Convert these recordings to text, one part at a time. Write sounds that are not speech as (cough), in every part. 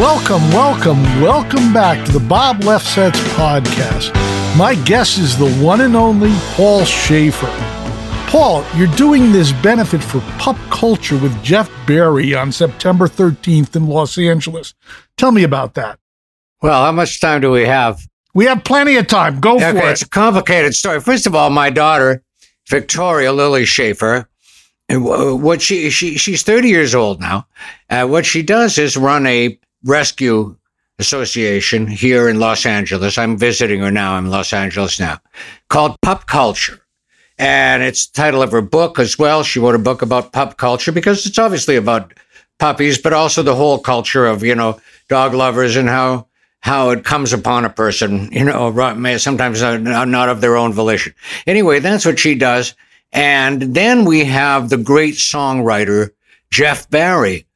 Welcome, welcome, welcome back to the Bob Lefsetz podcast. My guest is the one and only Paul Shaffer. Paul, you're doing this benefit for pup culture with Jeff Barry on September 13th in Los Angeles. Tell me about that. Well, how much time do we have? We have plenty of time. Go okay, for it. it's a complicated story. First of all, my daughter, Victoria Lily Shaffer, and what she, she she's 30 years old now. Uh, what she does is run a rescue association here in Los Angeles. I'm visiting her now. I'm in Los Angeles now, called Pup Culture. And it's the title of her book as well. She wrote a book about pup culture because it's obviously about puppies, but also the whole culture of, you know, dog lovers and how how it comes upon a person, you know, sometimes not of their own volition. Anyway, that's what she does. And then we have the great songwriter, Jeff Barry,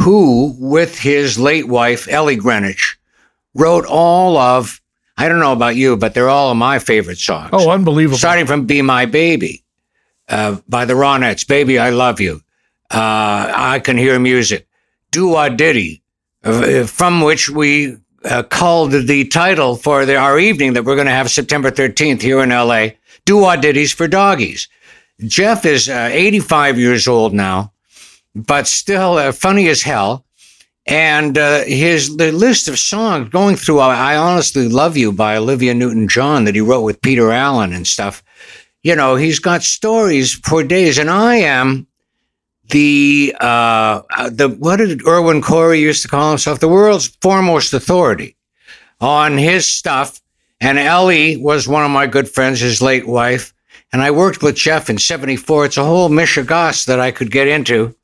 who, with his late wife, Ellie Greenwich, wrote all of, I don't know about you, but they're all of my favorite songs. Oh, unbelievable. Starting from Be My Baby uh, by the Ronettes, Baby, I Love You. Uh, I Can Hear Music. Do Wah Diddy, uh, from which we uh, culled the title for the, our evening that we're going to have September 13th here in LA. Do Wah Diddies for Doggies. Jeff is uh, 85 years old now, but still uh, funny as hell. And uh, his the list of songs going through I Honestly Love You by Olivia Newton John that he wrote with Peter Allen and stuff. You know, he's got stories for days. And I am the uh the what did Irwin Corey used to call himself? The world's foremost authority on his stuff. And Ellie was one of my good friends, his late wife. And I worked with Jeff in 74. It's a whole mishigas that I could get into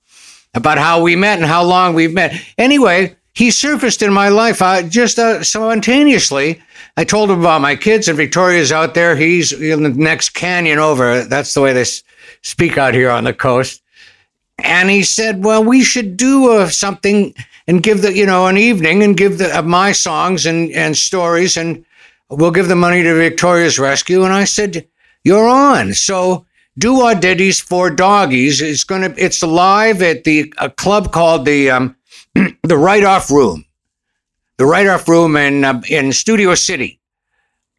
about how we met and how long we've met. Anyway, he surfaced in my life uh, just uh, spontaneously. I told him about my kids, and Victoria's out there. He's in the next canyon over. That's the way they speak out here on the coast. And he said, "Well, we should do uh, something and give the, you know, an evening and give the uh, my songs and and stories, and we'll give the money to Victoria's Rescue." And I said, "You're on." So Do Wah Diddies for doggies. It's gonna. It's live at the a club called the um, (clears throat) the Write Off Room, the Write Off Room in uh, in Studio City,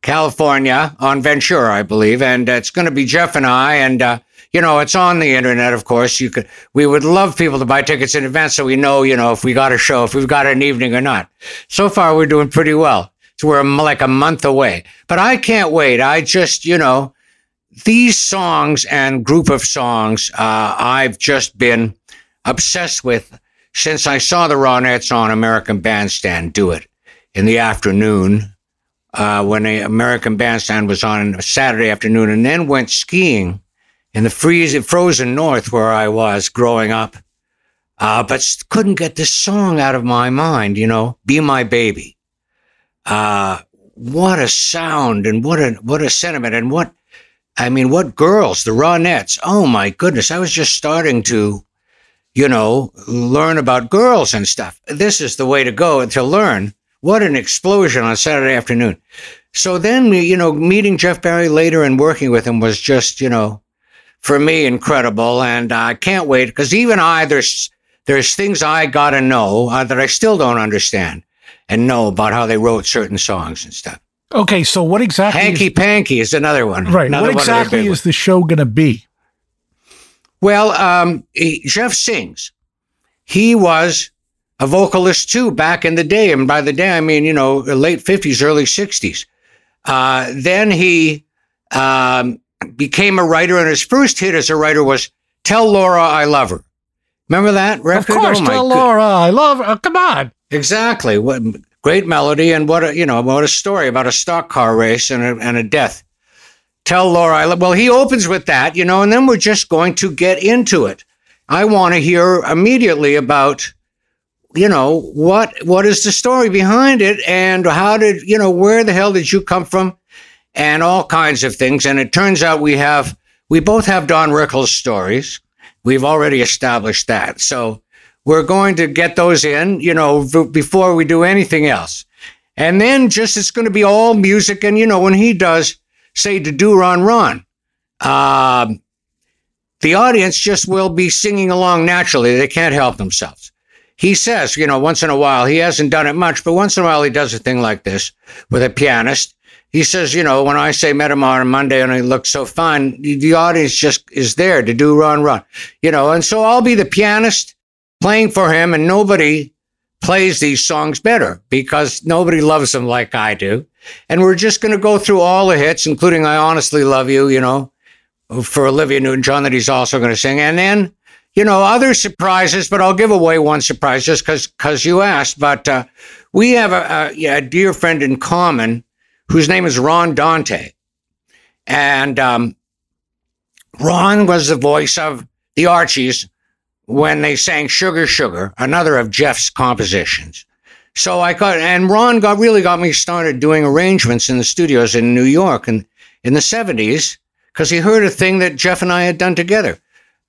California, on Ventura, I believe, and uh, it's going to be Jeff and I, and uh, you know, it's on the internet, of course. You could. We would love people to buy tickets in advance so we know, you know, if we got a show, if we've got an evening or not. So far, we're doing pretty well. So we're like a month away, but I can't wait. I just, you know these songs and group of songs uh, I've just been obsessed with since I saw the Ronettes on American Bandstand do it in the afternoon uh, when the American Bandstand was on a Saturday afternoon, and then went skiing in the freezing, frozen north where I was growing up. Uh, but couldn't get this song out of my mind, you know, Be My Baby. uh, what a sound and what a what a sentiment and what I mean, what girls, the Ronettes. Oh my goodness. I was just starting to, you know, learn about girls and stuff. This is the way to go and to learn. What an explosion on Saturday afternoon. So then, you know, meeting Jeff Barry later and working with him was just, you know, for me, incredible. And I can't wait because even I, there's, there's things I got to know uh, that I still don't understand and know about how they wrote certain songs and stuff. Okay, so what exactly? Hanky is, Panky is another one. Right. Another what exactly is the show going to be? Well, um, he, Jeff sings. He was a vocalist too back in the day, and by the day I mean you know late fifties, early sixties. Uh, then he um, became a writer, and his first hit as a writer was "Tell Laura I Love Her." Remember that record? Of course, oh, tell good- Laura I love her. Oh, come on. Exactly. What great melody and what a you know what a story about a stock car race and a, and a death. Tell Laura. Well, he opens with that, you know, and then we're just going to get into it. I want to hear immediately about, you know, what what is the story behind it and how did you know where the hell did you come from, and all kinds of things. And it turns out we have we both have Don Rickles stories. We've already established that. So we're going to get those in, you know, before we do anything else. And then just it's going to be all music. And, you know, when he does say to do Ron Ron, um, the audience just will be singing along naturally. They can't help themselves. He says, you know, once in a while, he hasn't done it much, but once in a while he does a thing like this with a pianist. He says, you know, when I say met him on Monday and he looked so fine, the- audience just is there to do Ron Ron, you know, and so I'll be the pianist playing for him and nobody plays these songs better because nobody loves them like I do. And we're just going to go through all the hits, including I Honestly Love You, you know, for Olivia Newton John that he's also going to sing. And then, you know, other surprises, but I'll give away one surprise just because you asked. But uh, we have a, a, yeah, a dear friend in common whose name is Ron Dante. And um, Ron was the voice of the Archies when they sang Sugar Sugar, another of Jeff's compositions. So I got, and Ron got really got me started doing arrangements in the studios in New York and in the 70s because he heard a thing that Jeff and I had done together.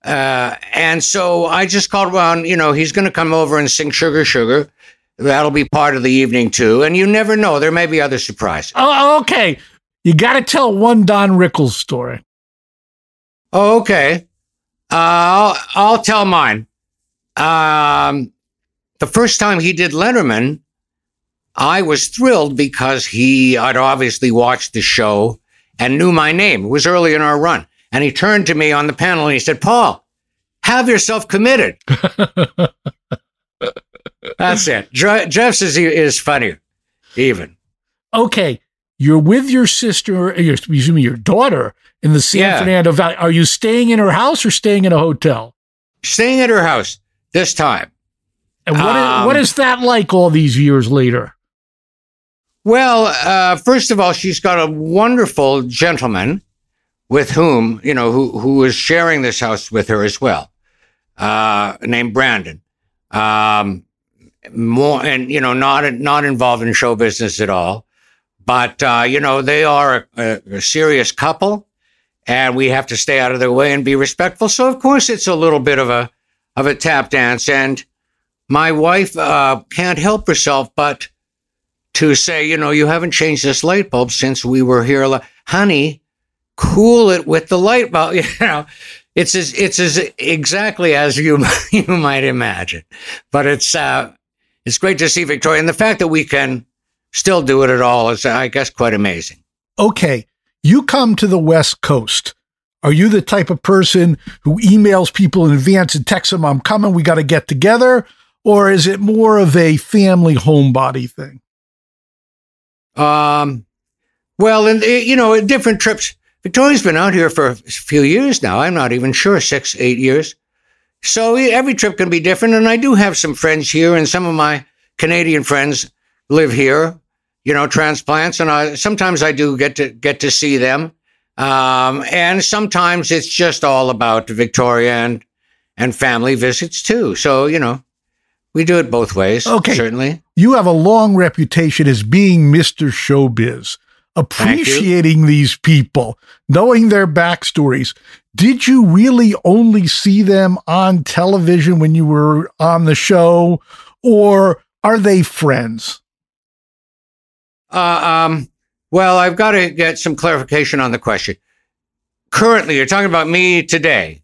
Uh, and so I just called Ron, you know, he's going to come over and sing Sugar Sugar. That'll be part of the evening too. And you never know, there may be other surprises. Oh, okay. You got to tell one Don Rickles story. Oh, okay. I'll, I'll tell mine. Um, the first time he did Letterman, I was thrilled because he had obviously watched the show and knew my name. It was early in our run. And he turned to me on the panel and he said, Paul, have yourself committed. (laughs) That's it. Jeff's is, is funnier, even. Okay. You're with your sister, or your, excuse me, your daughter in the San Yeah. Fernando Valley. Are you staying in her house or staying in a hotel? Staying at her house this time. And what, is, Um, what is that like all these years later? Well, uh, first of all, she's got a wonderful gentleman with whom, you know, who, who is sharing this house with her as well, uh, named Brandon. Um, more, and, you know, not, not involved in show business at all. But, uh, you know, they are a, a serious couple and we have to stay out of their way and be respectful. So, of course, it's a little bit of a, of a tap dance. And my wife, uh, can't help herself, but, to say, you know, you haven't changed this light bulb since we were here. la- Honey, cool it with the light bulb. (laughs) You know, it's as it's as exactly as you (laughs) you might imagine. But it's uh, it's great to see Victoria, and the fact that we can still do it at all is, I guess, quite amazing. Okay. You come to the West Coast. Are you the type of person who emails people in advance and texts them, I'm coming, we got to get together? Or is it more of a family homebody thing? Um, well, and uh, you know, different trips. Victoria's been out here for a few years now. I'm not even sure, six, eight years. So every trip can be different. And I do have some friends here, and some of my Canadian friends live here. You know, transplants, and I sometimes I do get to get to see them. Um, and sometimes it's just all about Victoria and and family visits too. So you know, we do it both ways. Okay. certainly. You have a long reputation as being Mr. Showbiz, appreciating these people, knowing their backstories. Did you really only see them on television when you were on the show, or are they friends? Uh, um, well, I've got to get some clarification on the question. Currently, you're talking about me today.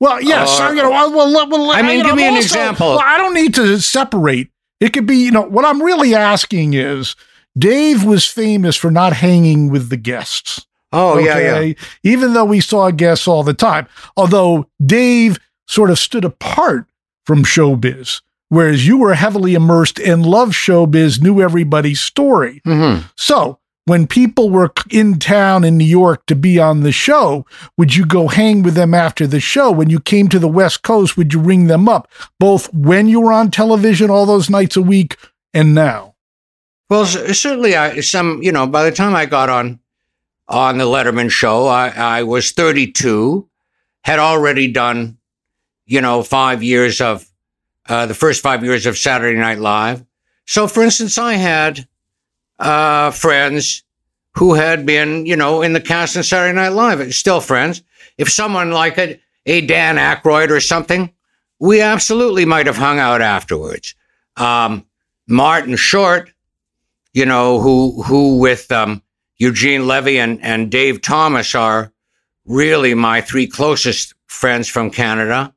Well, yes. Uh, you know, well, well, well, I mean, you give know, me an also- example. well, I don't need to separate. It could be, you know, what I'm really asking is Dave was famous for not hanging with the guests. Oh, yeah, yeah. Even though we saw guests all the time. Although Dave sort of stood apart from showbiz, whereas you were heavily immersed and loved showbiz, knew everybody's story. hmm So when people were in town in New York to be on the show, would you go hang with them after the show? When you came to the West Coast, would you ring them up, both when you were on television all those nights a week and now? Well, certainly, I some you know by the time I got on on the Letterman show, I, I was 32, had already done you know five years of uh, the first five years of Saturday Night Live. So, for instance, I had uh, friends who had been you know in the cast of Saturday Night Live, still friends. If someone like a, a Dan Aykroyd or something, we absolutely might have hung out afterwards. Um, Martin Short you know, who who with um, Eugene Levy and, and Dave Thomas are really my three closest friends from Canada.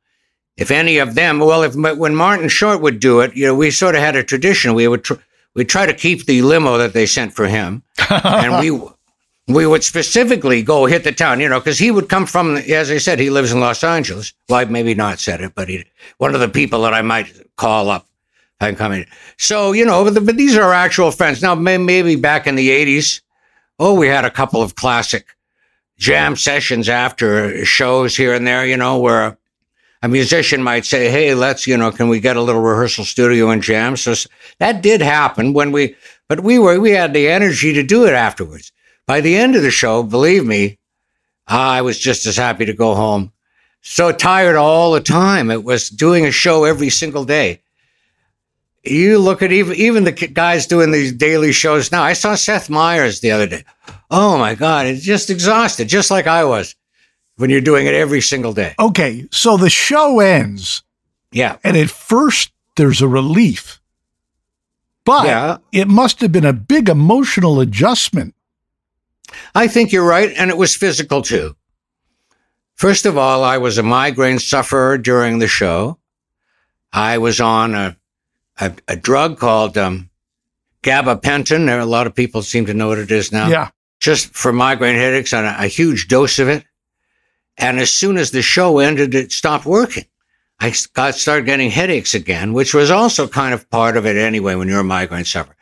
If any of them, well, if when Martin Short would do it, you know, we sort of had a tradition. We would tr- we try to keep the limo that they sent for him, (laughs) and we we would specifically go hit the town, you know, because he would come from, as I said, he lives in Los Angeles. Well, I maybe not said it, but he one of the people that I might call up I'm coming. So, you know, but, but these are actual friends. Now, may, maybe back in the 80s, oh, we had a couple of classic jam sessions after shows here and there, you know, where a musician might say, hey, let's, you know, can we get a little rehearsal studio and jam? So that did happen when we, but we were, we had the energy to do it afterwards. By the end of the show, believe me, I was just as happy to go home. So tired all the time. It was doing a show every single day you look at even even the guys doing these daily shows now. I saw Seth Meyers the other day. Oh my God, it's just exhausted, just like I was when you're doing it every single day. Okay, so the show ends, Yeah. and at first there's a relief, but Yeah. it must have been a big emotional adjustment. I think you're right. And it was physical too. First of all, I was a migraine sufferer during the show. I was on a, a, a drug called um, gabapentin. There are a lot of people seem to know what it is now. Yeah. just for migraine headaches on a, a huge dose of it. And as soon as the show ended, it stopped working. I got started getting headaches again, which was also kind of part of it anyway when you're a migraine sufferer.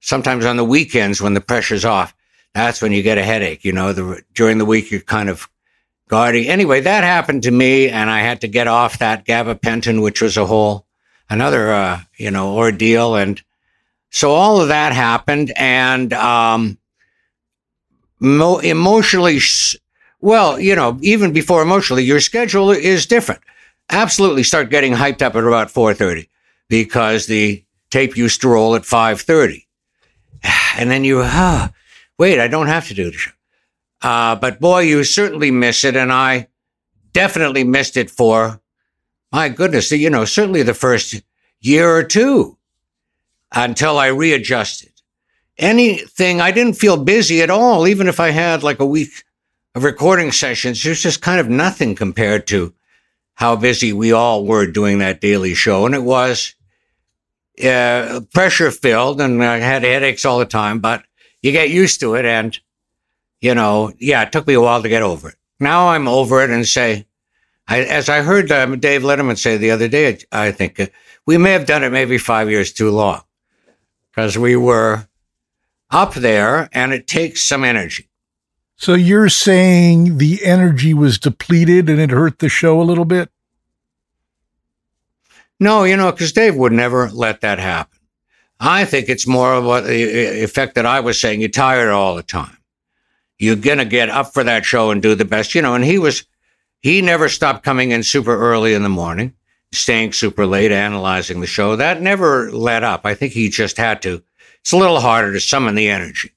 Sometimes on the weekends when the pressure's off, that's when you get a headache. You know, the, during the week you're kind of guarding. Anyway, that happened to me, and I had to get off that gabapentin, which was a whole another uh, you know ordeal. And so all of that happened, and um, mo- emotionally, s- well, you know, even before emotionally, your schedule is different. Absolutely, start getting hyped up at about four thirty because the tape used to roll at five thirty, (sighs) and then you, ah, (sighs) wait, I don't have to do the show. Uh, but boy, you certainly miss it, and I definitely missed it for, my goodness, you know, certainly the first year or two until I readjusted anything. I didn't feel busy at all, even if I had like a week of recording sessions. Was just kind of nothing compared to how busy we all were doing that daily show. And it was uh, pressure filled, and I had headaches all the time, but you get used to it. And, you know, yeah, it took me a while to get over it. Now I'm over it and say, I, as I heard um, Dave Letterman say the other day, I think uh, we may have done it maybe five years too long because we were up there and it takes some energy. So you're saying the energy was depleted and it hurt the show a little bit? No, you know, because Dave would never let that happen. I think it's more of what the effect that I was saying. You're tired all the time. You're going to get up for that show and do the best, you know. And he was, he never stopped coming in super early in the morning. staying super late analyzing the show. That never let up. I think he just had to. It's a little harder to summon the energy.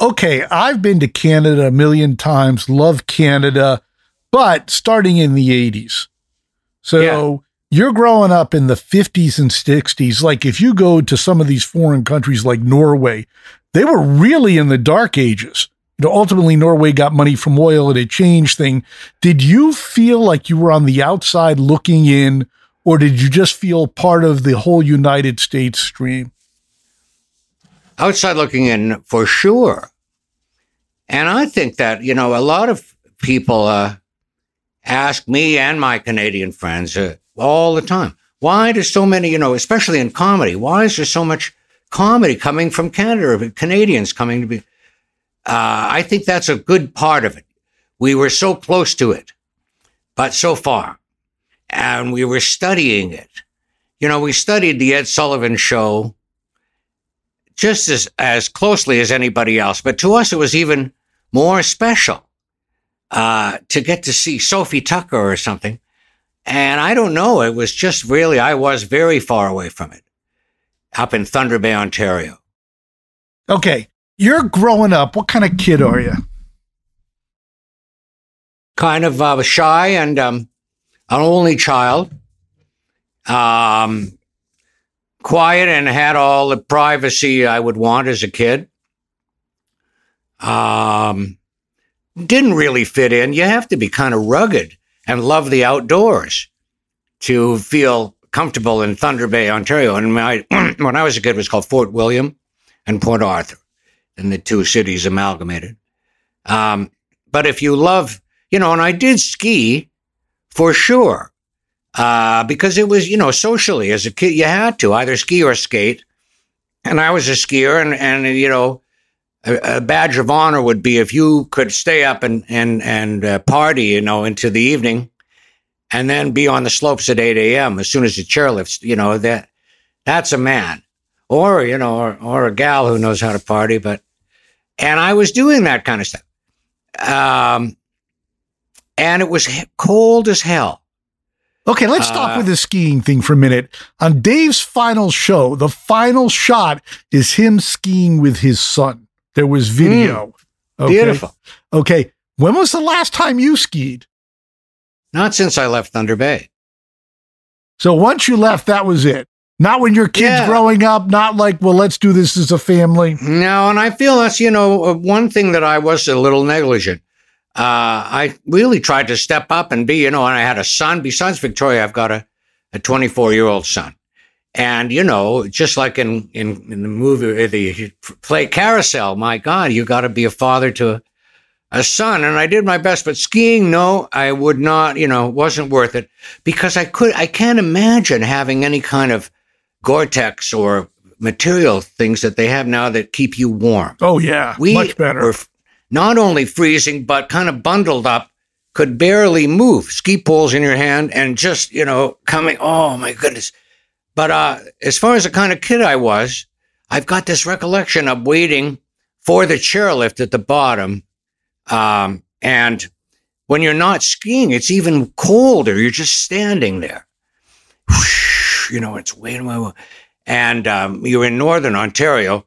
Okay, I've been to Canada a million times, love Canada, but starting in the 80s. So Yeah. you're growing up in the 50s and 60s. Like if you go to some of these foreign countries like Norway, they were really in the dark ages. You know, ultimately, Norway got money from oil and it changed thing. Did you feel like you were on the outside looking in, or did you just feel part of the whole United States stream? Outside looking in for sure. And I think that, you know, a lot of people uh, ask me and my Canadian friends uh, all the time, why do so many, you know, especially in comedy, why is there so much comedy coming from Canada Canadians coming to be? Uh, I think that's a good part of it. We were so close to it, but so far. And we were studying it. You know, we studied the Ed Sullivan show just as, as closely as anybody else. But to us, it was even more special uh, to get to see Sophie Tucker or something. And I don't know, it was just really, I was very far away from it up in Thunder Bay, Ontario. Okay, you're growing up. What kind of kid are you? Kind of uh, shy and um, an only child. Um, quiet and had all the privacy I would want as a kid. Um, didn't really fit in. You have to be kind of rugged and love the outdoors to feel comfortable in Thunder Bay, Ontario. And my, (clears throat) when I was a kid, it was called Fort William and Port Arthur, and the two cities amalgamated. Um, but if you love, you know, and I did ski for sure uh, because it was, you know, socially as a kid, you had to either ski or skate. And I was a skier, and and you know, a, a badge of honor would be if you could stay up and and and uh, party, you know, into the evening, and then be on the slopes at eight a.m. as soon as the chairlifts. You know that that's a man, or you know, or, or a gal who knows how to party. But and I was doing that kind of stuff, um, and it was cold as hell. Okay, let's stop Uh, with the skiing thing for a minute. On Dave's final show, the final shot is him skiing with his son. There was video. Okay. Beautiful. Okay. When was the last time you skied? Not since I left Thunder Bay. So once you left, that was it. Not when your kids Yeah. growing up, not like, well, let's do this as a family. No, and I feel that's, you know, uh, one thing that I was a little negligent. Uh, I really tried to step up and be, you know, and I had a son. Besides Victoria, I've got a, a 24 year old son. And, you know, just like in, in, in the movie, uh, the play Carousel, my God, you got to be a father to a, a son. And I did my best, but skiing, no, I would not, you know, wasn't worth it because I could, I can't imagine having any kind of Gore-Tex or material things that they have now that keep you warm. Oh, yeah. We much better. were not only freezing, but kind of bundled up, could barely move. Ski poles in your hand and just, you know, coming. Oh my goodness. But uh, as far as the kind of kid I was, I've got this recollection of waiting for the chairlift at the bottom. Um, and when you're not skiing, it's even colder. You're just standing there. You know, it's way, way, way. And um, you're in Northern Ontario,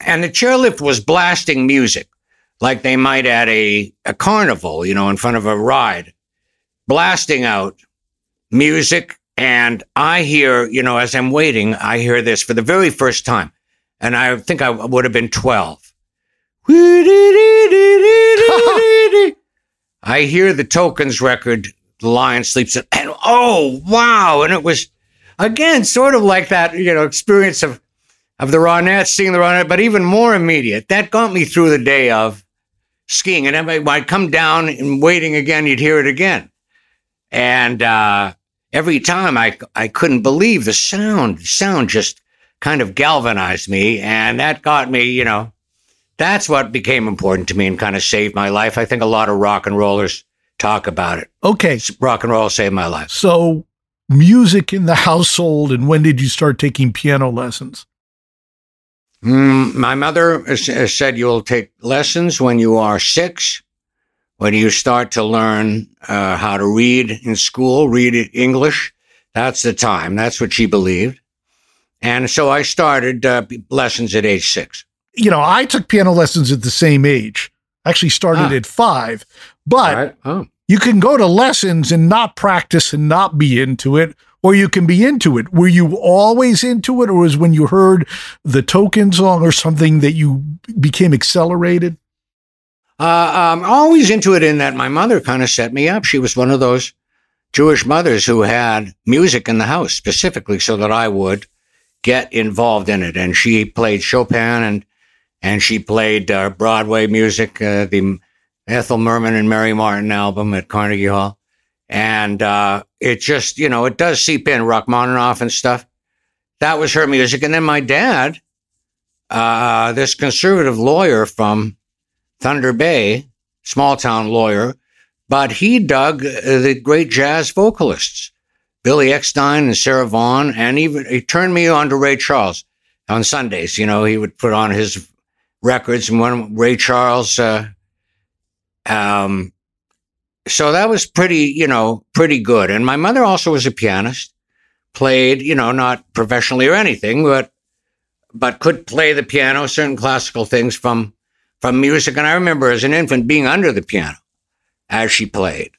and the chairlift was blasting music like they might at a, a carnival, you know, in front of a ride, blasting out music. And I hear, you know, as I'm waiting, I hear this for the very first time. And I think I would have been 12. (laughs) I hear the Tokens record, The Lion Sleeps, and oh, wow. And it was, again, sort of like that, you know, experience of, of the Ronettes, seeing the Ronette, but even more immediate. That got me through the day of skiing. And then I'd come down and waiting again, you'd hear it again. And uh, every time I, I couldn't believe the sound. The sound just kind of galvanized me. And that got me, you know, that's what became important to me and kind of saved my life. I think a lot of rock and rollers talk about it. okay. Rock and roll saved my life. So, music in the household, and when did you start taking piano lessons? Mm, my mother said you'll take lessons when you are six, when you start to learn uh, how to read in school, read English, That's the time. That's what she believed. And so I started uh, lessons at age six. You know, I took piano lessons at the same age. I actually started Ah. at five, but Right? Oh. you can go to lessons and not practice and not be into it, or you can be into it. Were you always into it, or was when you heard the token song or something that you became accelerated? Uh, um, always into it in that my mother kind of set me up. She was one of those Jewish mothers who had music in the house specifically so that I would get involved in it. And she played Chopin and and she played uh, Broadway music, uh, the Ethel Merman and Mary Martin album at Carnegie Hall. And uh, it just, you know, it does seep in Rachmaninoff and stuff. That was her music. And then my dad, uh, this conservative lawyer from Thunder Bay, small town lawyer, but he dug the great jazz vocalists, Billy Eckstine and Sarah Vaughan, and even he turned me on to Ray Charles on Sundays. You know, he would put on his records, and one Ray Charles. Uh, um, so that was pretty, you know, pretty good. And my mother also was a pianist, played, you know, not professionally or anything, but but could play the piano, certain classical things from from music. And I remember as an infant being under the piano as she played,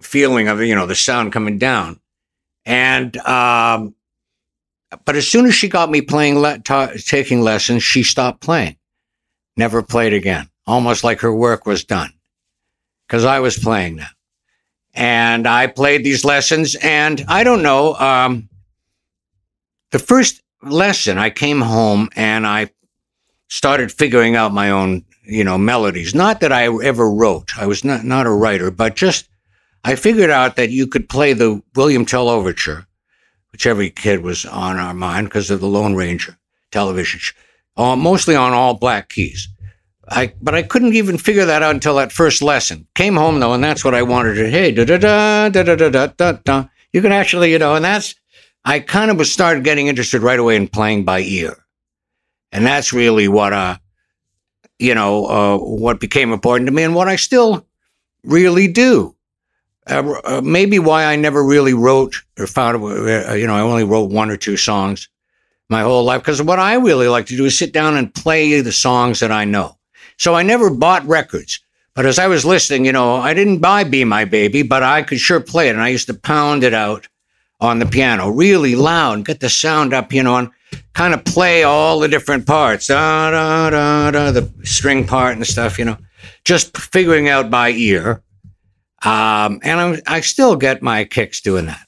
feeling of you know the sound coming down, and um, but as soon as she got me playing, le- ta- taking lessons, she stopped playing, never played again, almost like her work was done, because I was playing now, and I played these lessons, and I don't know. Um, the first lesson, I came home and I started figuring out my own, you know, melodies. Not that I ever wrote. I was not, not a writer, but just I figured out that you could play the William Tell Overture, which every kid was on our mind because of the Lone Ranger television, sh- uh, mostly on all black keys. I, but I couldn't even figure that out until that first lesson. Came home though, and that's what I wanted to. Hey, da da da da da da da da. You can actually, you know, and that's I kind of was started getting interested right away in playing by ear, and that's really what uh, you know, uh, what became important to me, and what I still really do. Uh, uh, maybe why I never really wrote or found, uh, you know, I only wrote one or two songs my whole life because what I really like to do is sit down and play the songs that I know. So I never bought records. But as I was listening, you know, I didn't buy Be My Baby, but I could sure play it. And I used to pound it out on the piano really loud get the sound up, you know, and kind of play all the different parts, da, da, da, da, the string part and stuff, you know, just figuring out by ear. Um, and I'm, I still get my kicks doing that.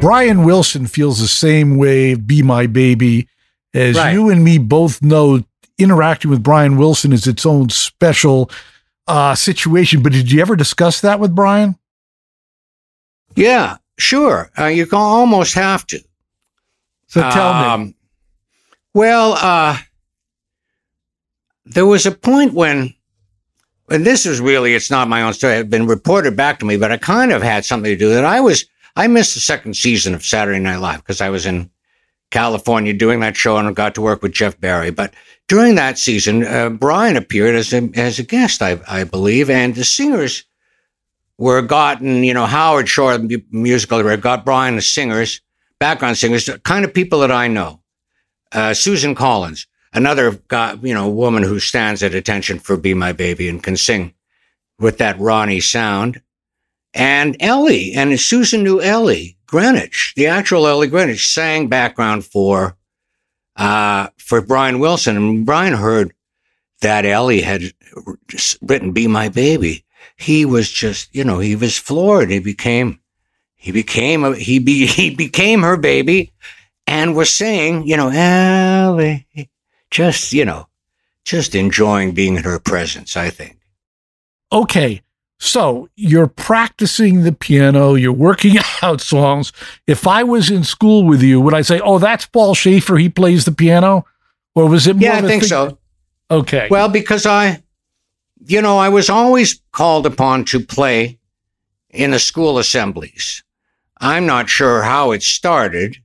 Brian Wilson feels the same way, Be My Baby, as Right. you and me both know. Interacting with Brian Wilson is its own special uh, situation. But did you ever discuss that with Brian? Yeah, sure. Uh, you can almost have to. So tell me. Um, Well, uh, there was a point when, and this is really, it's not my own story. It had been reported back to me, but I kind of had something to do with it. I was, I missed the second season of Saturday Night Live because I was in California doing that show and got to work with Jeff Barry. But during that season, uh, Brian appeared as a, as a guest, I, I believe, and the singers were gotten, you know, Howard Shore, the musical director, got Brian the singers, background singers, the kind of people that I know. Uh, Susan Collins, another you know, woman who stands at attention for Be My Baby and can sing with that Ronnie sound. And Ellie, and Susan knew Ellie Greenwich, the actual Ellie Greenwich, sang background for uh, for Brian Wilson. And Brian heard that Ellie had written "Be My Baby." He was just, you know, he was floored. He became, he became, a, he be, (laughs) he became her baby, and was saying, you know, Ellie, just, you know, just enjoying being in her presence. I think. Okay. So you're practicing the piano, you're working (laughs) out songs. If I was in school with you, would I say, oh, that's Paul Shaffer, he plays the piano? Or was it more Yeah, I think thing- so. Okay. Well, because I, you know, I was always called upon to play in the school assemblies. I'm not sure how it started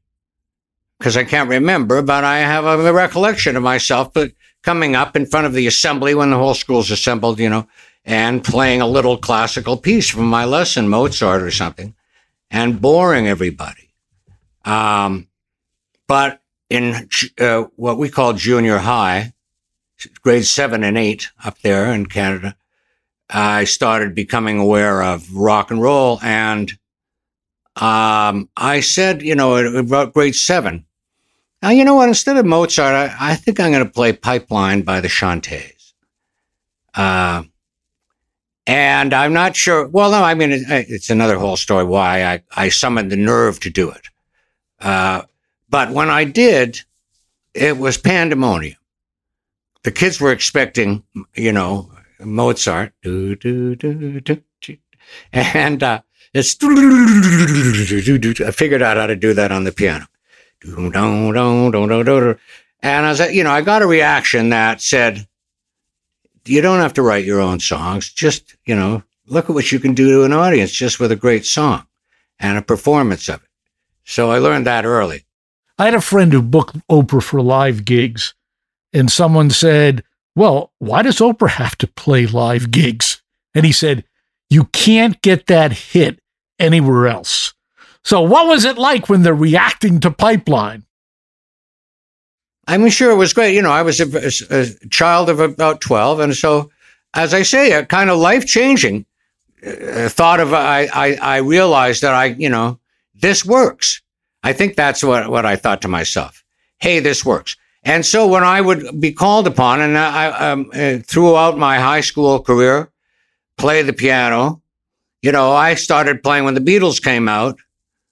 because I can't remember, but I have a recollection of myself but coming up in front of the assembly when the whole school's assembled, you know, and playing a little classical piece from my lesson, Mozart or something, and boring everybody. Um, but in uh, what we call junior high, grade seven and eight up there in Canada, I started becoming aware of rock and roll. And um, I said, you know, about grade seven, now, you know what? Instead of Mozart, I, I think I'm going to play Pipeline by the Chantays. Uh, and I'm not sure. Well, no, I mean, it, it's another whole story why I, I summoned the nerve to do it. Uh, but when I did, it was pandemonium the kids were expecting, you know, Mozart, do, do, do, do, do. and uh, it's. I figured out how to do that on the piano. And I was, you know, I got a reaction that said, "You don't have to write your own songs. Just, you know, look at what you can do to an audience just with a great song and a performance of it." So I learned that early. I had a friend who booked Oprah for live gigs, and someone said, Well, why does Oprah have to play live gigs? And he said, You can't get that hit anywhere else. So, what was it like when they're reacting to Pipeline? I mean, sure, it was great. You know, I was a, a- a child of about 12. And so, as I say, a kind of life changing uh, thought of, I, I, I realized that I, you know, this works. I think that's what, what I thought to myself. Hey, this works. And so when I would be called upon, and I, um, uh, throughout my high school career, play the piano, you know, I started playing when the Beatles came out.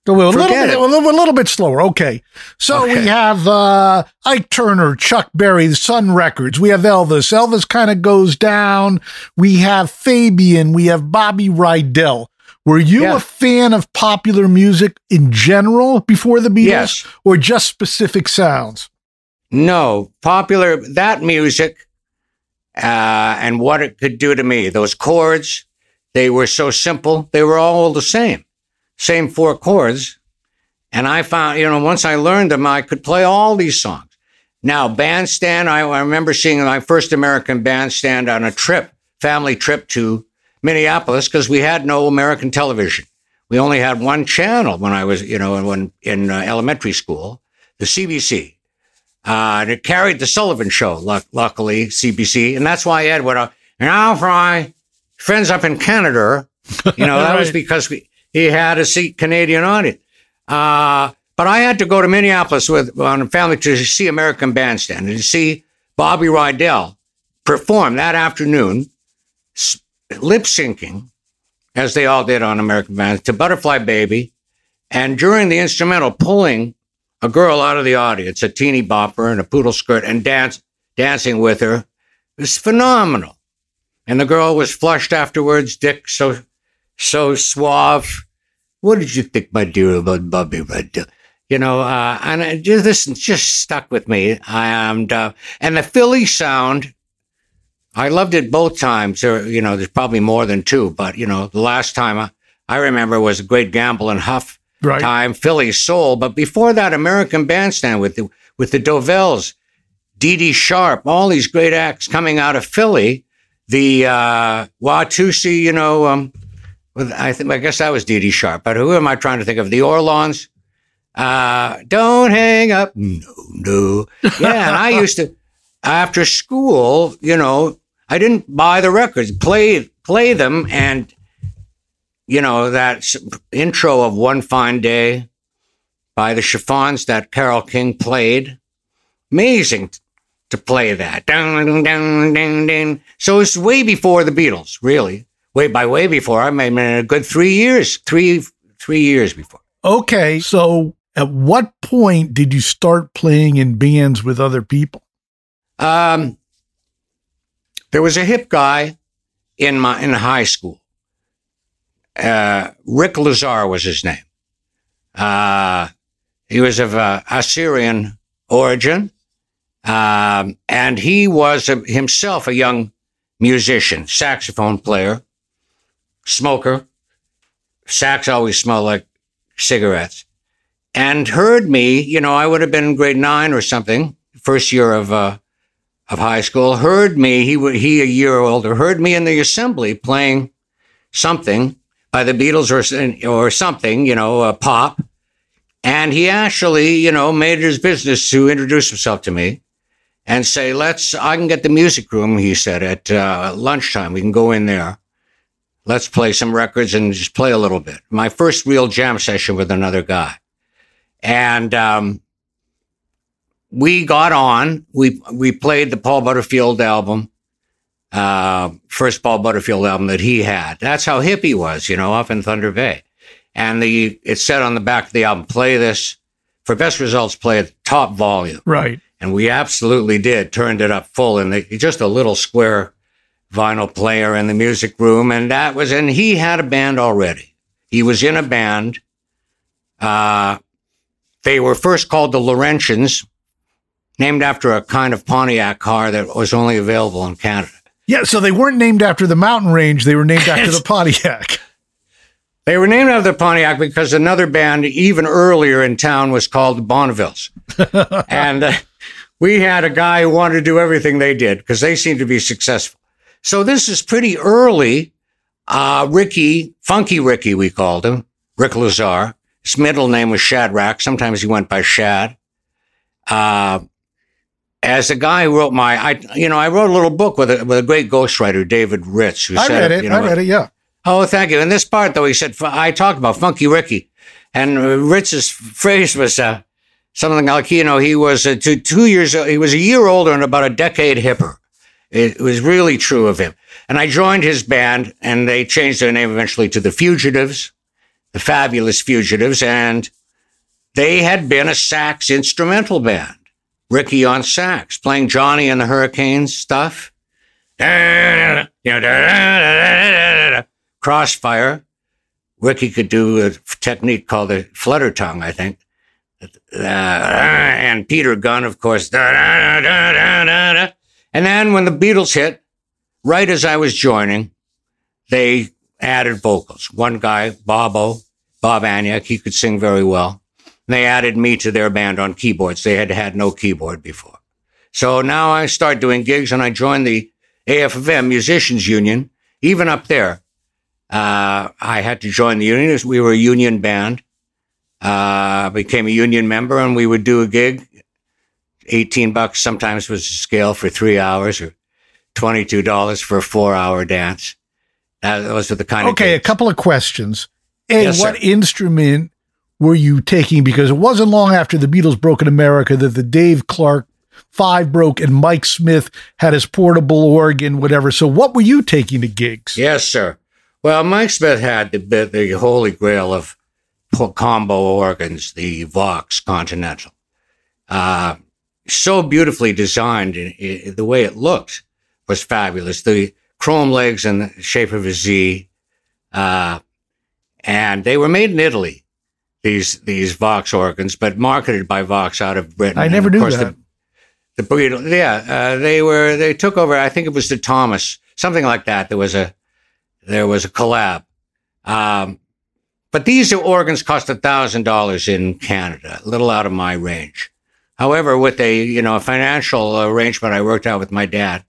A little, bit, it. a little, a little bit slower. Okay. So we have uh, Ike Turner, Chuck Berry, the Sun Records. We have Elvis. Elvis kind of goes down. We have Fabian. We have Bobby Rydell. Were you Yeah. a fan of popular music in general before the Beatles Yes. or just specific sounds? No, popular that music uh, and what it could do to me. Those chords, they were so simple. They were all the same, same four chords. And I found, you know, once I learned them, I could play all these songs. Now, bandstand, I, I remember seeing my first American bandstand on a trip, family trip to Minneapolis, because we had no American television. We only had one channel when I was, you know, when in uh, elementary school, the CBC. Uh, and it carried the Sullivan Show, luckily, CBC. And that's why Ed went up. Now, for my friends up in Canada, you know, that (laughs) right. was because we, he had a seat Canadian audience. Uh, but I had to go to Minneapolis with on a family to see American Bandstand and to see Bobby Rydell perform that afternoon, lip syncing, as they all did on American Bandstand, to Butterfly Baby, and during the instrumental, pulling a girl out of the audience, a teeny bopper in a poodle skirt, and dance, dancing with her. It was phenomenal. And the girl was flushed afterwards, Dick, so so suave. What did you think, my dear, about Bobby Rydell? you know, uh, and just, this just stuck with me. And uh, and the Philly sound, I loved it both times. Or you know, there's probably more than two, but you know, the last time I, I remember was a great Gamble and Huff right. time, Philly Soul. But before that, American Bandstand with the with the Dovells, Dee Dee Sharp, all these great acts coming out of Philly. The uh, Watusi, you know, um, I think I guess that was Dee Dee Sharp. But who am I trying to think of? The Orlons. Uh, don't hang up. No, no. Yeah, and I used to after school, you know, I didn't buy the records, play play them, and you know that intro of "One Fine Day" by the Chiffons that Carole King played. Amazing to play that. So it's way before the Beatles, really. Way by way before. I mean, a good three years, three three years before. Okay, so at what point did you start playing in bands with other people? Um, there was a hip guy in my in high school. Uh, Rick Lazar was his name. Uh, he was of uh, Assyrian origin, um, and he was a, himself a young musician, saxophone player, smoker. Sacks always smell like cigarettes and heard me. You know, I would have been grade nine or something, first year of uh, of high school. Heard me. He he a year older. Heard me in the assembly playing something by the Beatles or or something. You know, uh, pop. And he actually, you know, made it his business to introduce himself to me and say, let's, I can get the music room, he said, at uh, lunchtime. We can go in there. Let's play some records and just play a little bit. My first real jam session with another guy. And um, we got on. We we played the Paul Butterfield album, uh, first Paul Butterfield album that he had. That's how hip he was, you know, up in Thunder Bay. And the it said on the back of the album, "Play this for best results. Play at top volume." Right. And we absolutely did. Turned it up full, and just a little square vinyl player in the music room, and that was. And he had a band already. He was in a band. Uh, they were first called the Laurentians, named after a kind of Pontiac car that was only available in Canada. Yeah, so they weren't named after the mountain range, they were named after the (laughs) Pontiac. They were named after the Pontiac because another band even earlier in town was called the Bonnevilles. (laughs) and uh, we had a guy who wanted to do everything they did because they seemed to be successful. So this is pretty early. Uh, Ricky, Funky Ricky, we called him, Rick Lazar. His middle name was Shadrach. Sometimes he went by Shad. Uh, as a guy who wrote my, I, you know, I wrote a little book with a, with a great ghostwriter, David Ritz, who I said, read it. You know, I read it. Yeah. Oh, thank you. In this part, though, he said, I talked about Funky Ricky, and Ritz's phrase was uh, something like, you know, he was uh, two, two years, he was a year older and about a decade hipper. It was really true of him. And I joined his band, and they changed their name eventually to the Fugitives the Fabulous Fugitives, and they had been a sax instrumental band. Ricky on sax, playing Johnny and the Hurricanes stuff. Crossfire. Ricky could do a technique called the flutter tongue, I think. uh, and Peter Gunn, of course. And then when the Beatles hit, right as I was joining, they added vocals. One guy, Bobo, Bob Anyek, he could sing very well. And they added me to their band on keyboards. They had had no keyboard before. So now I start doing gigs and I joined the AFM Musicians Union, even up there. Uh, I had to join the union. As we were a union band. Uh, became a union member and we would do a gig. 18 bucks sometimes was the scale for three hours or $22 for a four hour dance. Uh, those are the kind okay, of Okay, a couple of questions. A, Yes, what sir. instrument were you taking? Because it wasn't long after the Beatles broke in America that the Dave Clark Five broke and Mike Smith had his portable organ, whatever. So what were you taking to gigs? Yes, sir. Well, Mike Smith had the the holy grail of combo organs, the Vox Continental. Uh, so beautifully designed, the way it looked was fabulous. The chrome legs and the shape of a Z, uh, and they were made in Italy. These these Vox organs, but marketed by Vox out of Britain. I never knew that. The, the yeah, uh, they were they took over. I think it was the Thomas, something like that. There was a there was a collab. Um, but these organs cost a thousand dollars in Canada, a little out of my range. However, with a you know a financial arrangement I worked out with my dad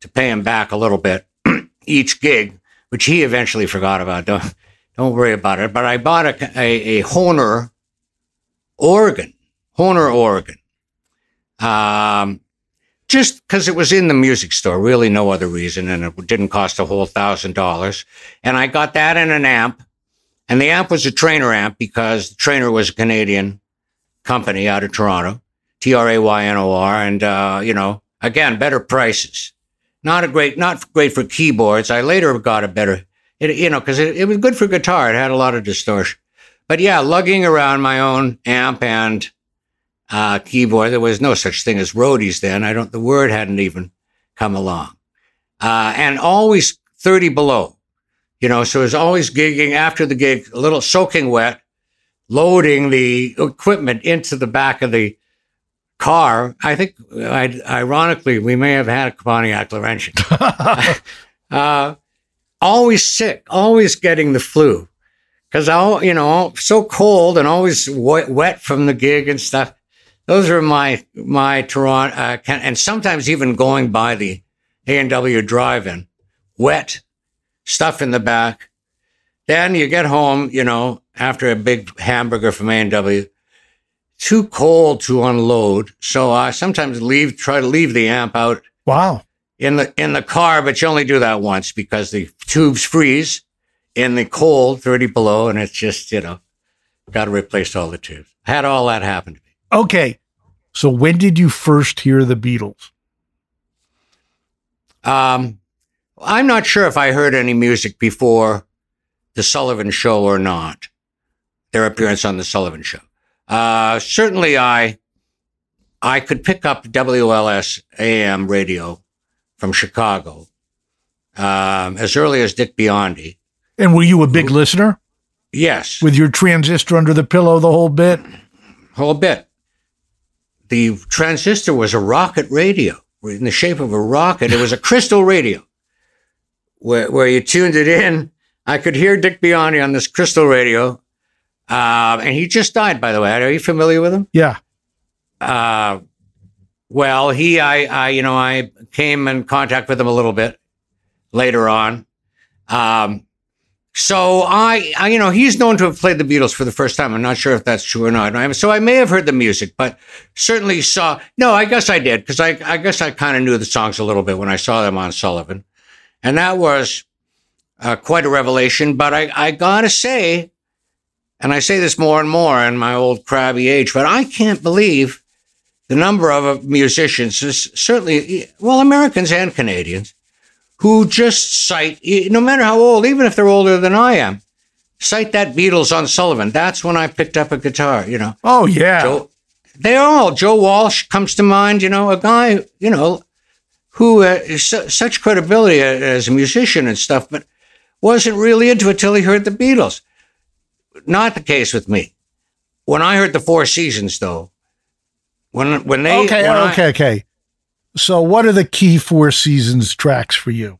to pay him back a little bit (clears throat) each gig, which he eventually forgot about. Don't don't worry about it. But I bought a a, a Hohner organ, Hohner organ, um, just because it was in the music store. Really, no other reason, and it didn't cost a whole thousand dollars. And I got that in an amp, and the amp was a Traynor amp because the Traynor was a Canadian company out of Toronto, T R A Y N O R, and uh, you know, again, better prices. Not a great, not great for keyboards. I later got a better, it, you know, because it, it was good for guitar. It had a lot of distortion. But yeah, lugging around my own amp and uh, keyboard. There was no such thing as roadies then. I don't. The word hadn't even come along. Uh, and always thirty below. You know, so it was always gigging after the gig, a little soaking wet, loading the equipment into the back of the car. I think, I, ironically, we may have had a Pontiac Laurentian. (laughs) (laughs) uh, always sick, always getting the flu. Because I, you know, so cold and always wet, wet from the gig and stuff. Those are my my Toronto, uh, and sometimes even going by the A and W drive-in, wet, stuff in the back. Then you get home, you know, after a big hamburger from A and W, too cold to unload. So I sometimes leave, try to leave the amp out Wow. in the in the car, but you only do that once because the tubes freeze in the cold, thirty below, and it's just you know, got to replace all the tubes. Had all that happen to me. Okay. So when did you first hear the Beatles? Um, I'm not sure if I heard any music before the Sullivan Show or not. Their appearance on the Sullivan Show. Uh, certainly, I I could pick up WLS AM radio from Chicago um, as early as Dick Biondi. And were you a big listener Yes, with your transistor under the pillow the whole bit? whole bit. The transistor was a rocket radio in the shape of a rocket. It was a (laughs) crystal radio where, where you tuned it in. I could hear Dick Biondi on this crystal radio. Uh, and he just died, by the way. Are you familiar with him? Yeah. Uh, well, he, I, I, you know, I came in contact with him a little bit later on. Um, so I, I, you know, he's known to have played the Beatles for the first time. I'm not sure if that's true or not. I- So I may have heard the music, but certainly saw. No, I guess I did because I, I guess I kind of knew the songs a little bit when I saw them on Sullivan, and that was uh, quite a revelation. But I, I gotta say, and I say this more and more in my old crabby age, but I can't believe the number of uh, musicians, certainly, well, Americans and Canadians, who just cite, no matter how old, even if they're older than I am, cite that Beatles on Sullivan. That's when I picked up a guitar, you know. Oh, yeah. Joe, they all, Joe Walsh comes to mind, you know, a guy, you know, who uh, su- such credibility as a musician and stuff, but wasn't really into it till he heard the Beatles. Not the case with me. when I heard the Four Seasons, though, when when they okay, when I- okay, okay. So, what are the key Four Seasons tracks for you?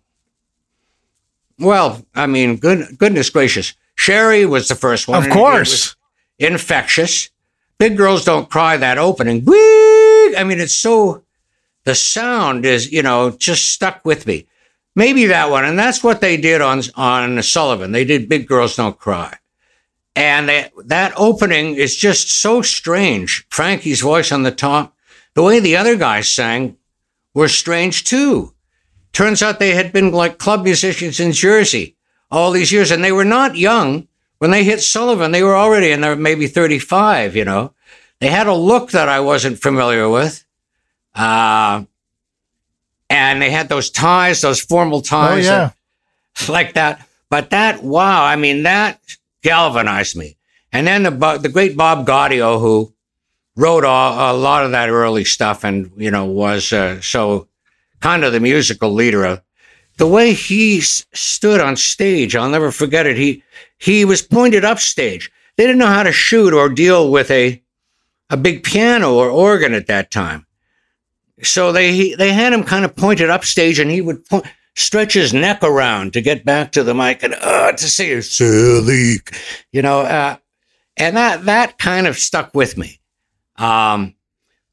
well, I mean, good, goodness gracious, Sherry was the first one. Of course. infectious. Big girls don't cry. That opening, Whee! I mean, it's so the sound is you know just stuck with me. Maybe that one, and that's what they did on on Sullivan. They did Big Girls Don't Cry, and they, that opening is just so strange. Frankie's voice on the top, the way the other guys sang, were strange too. Turns out they had been like club musicians in Jersey all these years, and they were not young when they hit Sullivan. They were already in their maybe thirty five. You know, they had a look that I wasn't familiar with. Uh, and they had those ties, those formal Oh, ties, yeah. that- (laughs) like that. But that, wow, I mean, that galvanized me. And then the the great Bob Gaudio, who wrote a, lot of that early stuff, and you know was uh, so kind of the musical leader of the way he s- stood on stage. I'll never forget it. He he was pointed upstage. They didn't know how to shoot or deal with a a big piano or organ at that time. So they they had him kind of pointed upstage and he would point, stretch his neck around to get back to the mic and uh, to say silly, you know, uh, and that that kind of stuck with me. Um,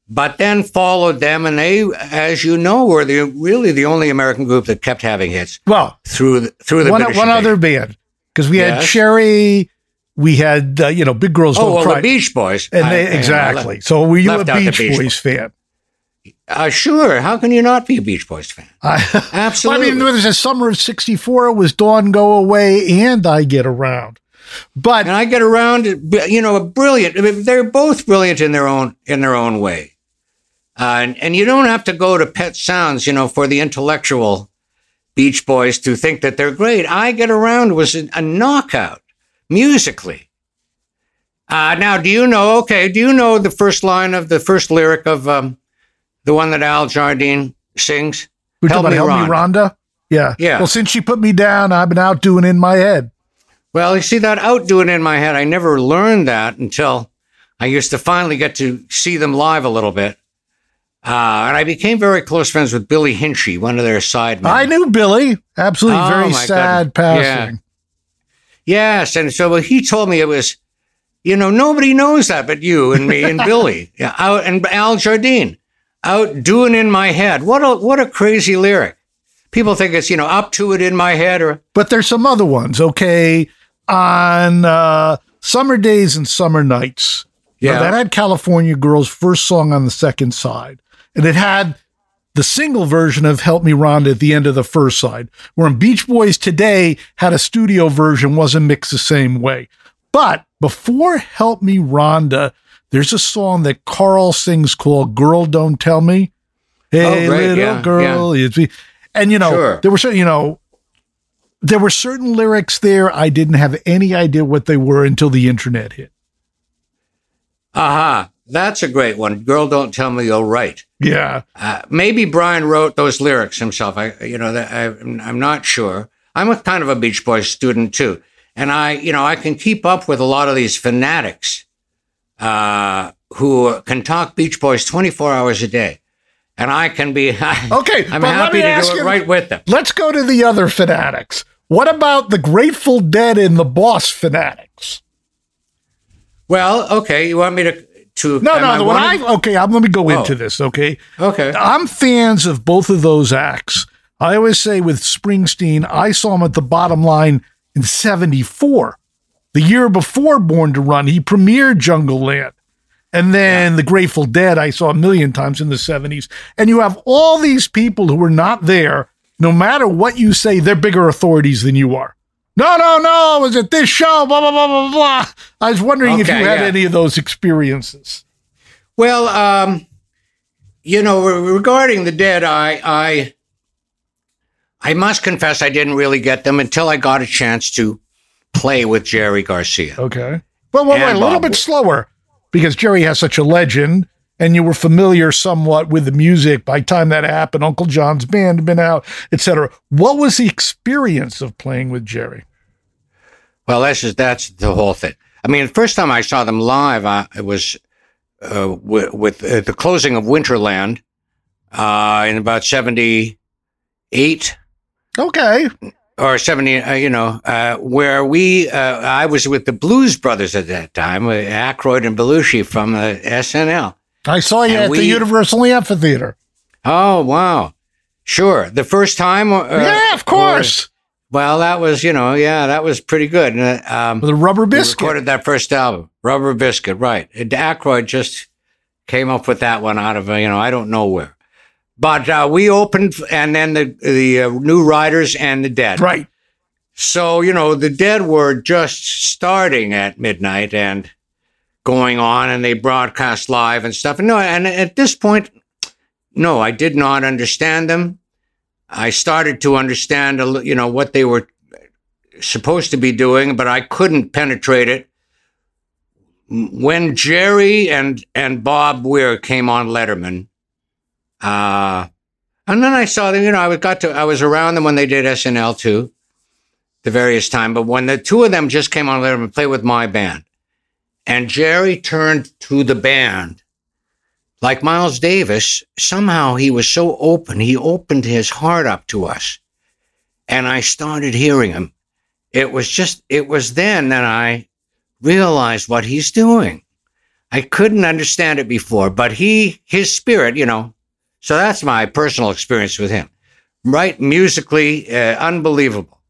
but then followed them, and they, as you know, were the really the only American group that kept having hits Well, through the, through the one, British one invasion. other band because we had Yes. Sherry, we had uh, you know Big Girls Oh Don't well, Cry, the Beach Boys, and I- they I- I exactly. left- so were you a Beach, Beach Boys Boys. fan? Uh, sure. How can you not be a Beach Boys fan? I, (laughs) Absolutely. I mean, there was a summer of '64. It was Dawn Go Away and I Get Around, but and I get around, you know, brilliant. I mean, they're both brilliant in their own in their own way, uh, and and you don't have to go to Pet Sounds, you know, for the intellectual Beach Boys to think that they're great. I Get Around was a, a knockout musically. Uh, now, do you know? Okay, do you know the first line of the first lyric of um, the one that Al Jardine sings? we're talking about Help Me, Rhonda. Yeah, Yeah. Well, since she put me down, I've been out doing in my head. Well, you see that outdoing in my head. I never learned that until I used to finally get to see them live a little bit. Uh, and I became very close friends with Billy Hinsche, one of their sidemen. I knew Billy. Absolutely, Oh, very sad goodness. passing. Yes, and so he told me it was, you know, nobody knows that but you and me and (laughs) Billy. Yeah, out and Al Jardine, out doing in my head. What a what a crazy lyric. People think it's you know up to it in my head or But there's some other ones. Okay, on uh, summer days and summer nights. Now, Yeah. that had California Girls' first song on the second side, and it had the single version of "Help Me Rhonda" at the end of the first side. Where Beach Boys today had a studio version, wasn't mixed the same way. But before "Help Me Rhonda," there's a song that Carl sings called "Girl Don't Tell Me." Hey, Oh, great. little Yeah, girl, me. And you know, Sure. there were certain, you know, there were certain lyrics there I didn't have any idea what they were until the internet hit. aha. That's a great one. Girl, don't tell me you're right. Yeah. Uh, maybe Brian wrote those lyrics himself. I, you know, that I, I'm not sure. I'm a kind of a Beach Boys student too, and I, you know, I can keep up with a lot of these fanatics uh, who can talk Beach Boys 24 hours a day, and I can be. (laughs) Okay, I'm happy to do it you- right with them. Let's go to the other fanatics. What about the Grateful Dead and the Boss fanatics? Well, okay, you want me to? to No, no, when one I okay, I'm, let me go Oh. into this. Okay, okay, I'm fans of both of those acts. I always say with Springsteen, I saw him at the bottom line in '74, the year before Born to Run. He premiered Jungle Land. And then the Grateful Dead, I saw a million times in the 70s. And you have all these people who are not there. No matter what you say, they're bigger authorities than you are. No, no, no, it was at this show, blah, blah, blah, blah, blah. I was wondering if you had yeah. any of those experiences. Well, um, you know, regarding the dead, I, I, I must confess, I didn't really get them until I got a chance to play with Jerry Garcia. Okay. Well, well wait, a little Bob- bit slower because Jerry has such a legend and you were familiar somewhat with the music by the time that happened. Uncle John's band had been out, etc. What was the experience of playing with Jerry? Well, that's just, that's the whole thing. I mean, the first time I saw them live, I, it was uh, with, with uh, the closing of Winterland uh, in about 78 Okay. Or 70, uh, you know, uh, where we, uh, I was with the Blues Brothers at that time, with Aykroyd and Belushi from the SNL. I saw you And at we- the Universal Amphitheater. Oh, wow. Sure. The first time? Uh, yeah, of course. well, that was, you know, yeah, that was pretty good. And, uh, Um, the Rubber Biscuit. recorded that first album, Rubber Biscuit, right. And Aykroyd just came up with that one out of, uh, you know, I don't know where. But uh, we opened, and then the, the uh, New Riders and the Dead. Right. So, you know, the Dead were just starting at midnight and going on, and they broadcast live and stuff. And no, and at this point, no, I did not understand them. I started to understand, you know, what they were supposed to be doing, but I couldn't penetrate it. When Jerry and and Bob Weir came on Letterman, uh, and then I saw them. You know, I got to I was around them when they did SNL too, the various time. But when the two of them just came on there and played with my band, and Jerry turned to the band like Miles Davis, somehow he was so open. He opened his heart up to us. And I started hearing him. It was just, it was then that I realized what he's doing. I couldn't understand it before, but he, his spirit, you know, so that's my personal experience with him. Right musically, uh, unbelievable.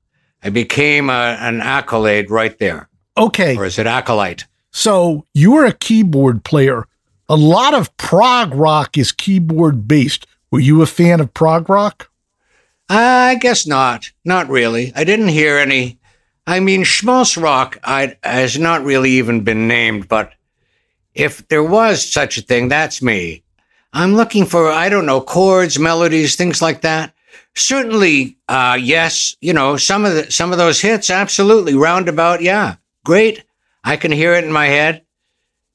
I became a, an accolade right there. Okay. Or is it acolyte? So you were a keyboard player. A lot of prog rock is keyboard based. Were you a fan of prog rock? I guess not. Not really. I didn't hear any. I mean, schmaltz rock I, has not really even been named, but if there was such a thing, that's me. I'm looking for, I don't know, chords, melodies, things like that. Certainly, uh, yes, you know, some of the, some of those hits, absolutely. Roundabout, yeah. Great. I can hear it in my head.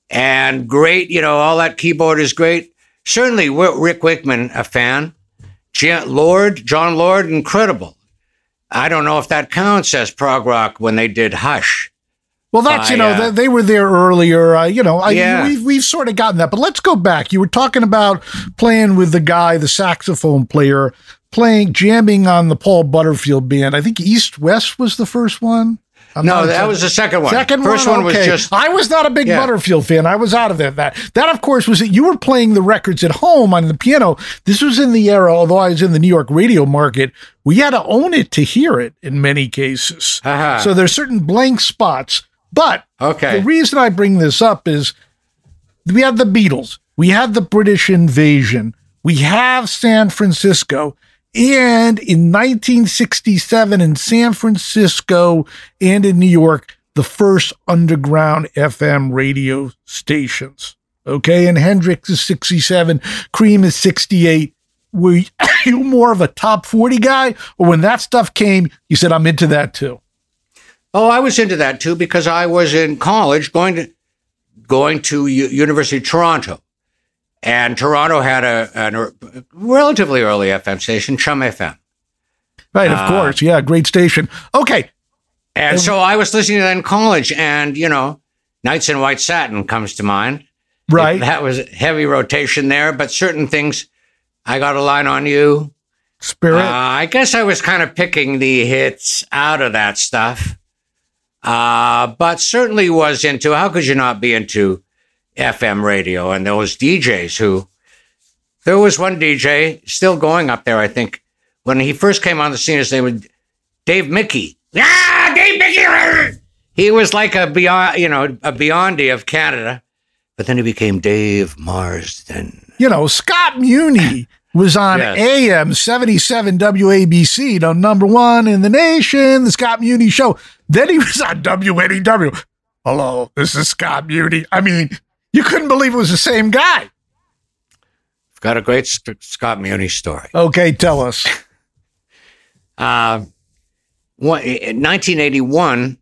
And great, you know, all that keyboard is great. Certainly, Rick Wakeman, a fan. Lord, Jon Lord, incredible. I don't know if that counts as prog rock when they did Hush. Well, that's you know uh, they, they were there earlier. Uh, you know, I, Yeah. we've we've sort of gotten that, but let's go back. You were talking about playing with the guy, the saxophone player, playing jamming on the Paul Butterfield band. I think East West was the first one. I'm no, that was the second one. Second First one, one was just I was not a big Yeah. Butterfield fan. I was out of that. That that of course was that you were playing the records at home on the piano. This was in the era, although I was in the New York radio market, we had to own it to hear it in many cases. Uh-huh. So there's certain blank spots. But Okay. the reason I bring this up is we had the Beatles, we had the British invasion, we have San Francisco. And in 1967 in San Francisco and in New York, the first underground FM radio stations. Okay. And Hendrix is 67, Cream is 68. Were (coughs) you more of a top 40 guy? Or when that stuff came, you said, I'm into that too? Oh, I was into that too because I was in college going to going to U- University of Toronto, and Toronto had a, a relatively early FM station, Chum FM, Right. Of Ah. course. Yeah. Great station. Okay. and so I was listening to that in college, and you know, Nights in White Satin comes to mind. Right. That was heavy rotation there, but certain things, I got a line on you. Spirit. Uh, I guess I was kind of picking the hits out of that stuff, uh, but certainly was into. How could you not be into FM radio and those DJs who? There was one DJ still going up there. I think when he first came on the scene, his name was Dave Mickie. Ah, Dave Mickie. He was like a beyond, you know, a Biondi of Canada, but then he became Dave Marsden. you know, Scott Muni (laughs) was on Yes. AM 77 WABC, the number one in the nation, the Scott Muni show. Then he (laughs) was on WNEW. Hello, this is Scott Muni. I mean, you couldn't believe it was the same guy. I've Got a great Sc- Scott Muni story. Okay, tell us. (laughs) Uh, one- in 1981,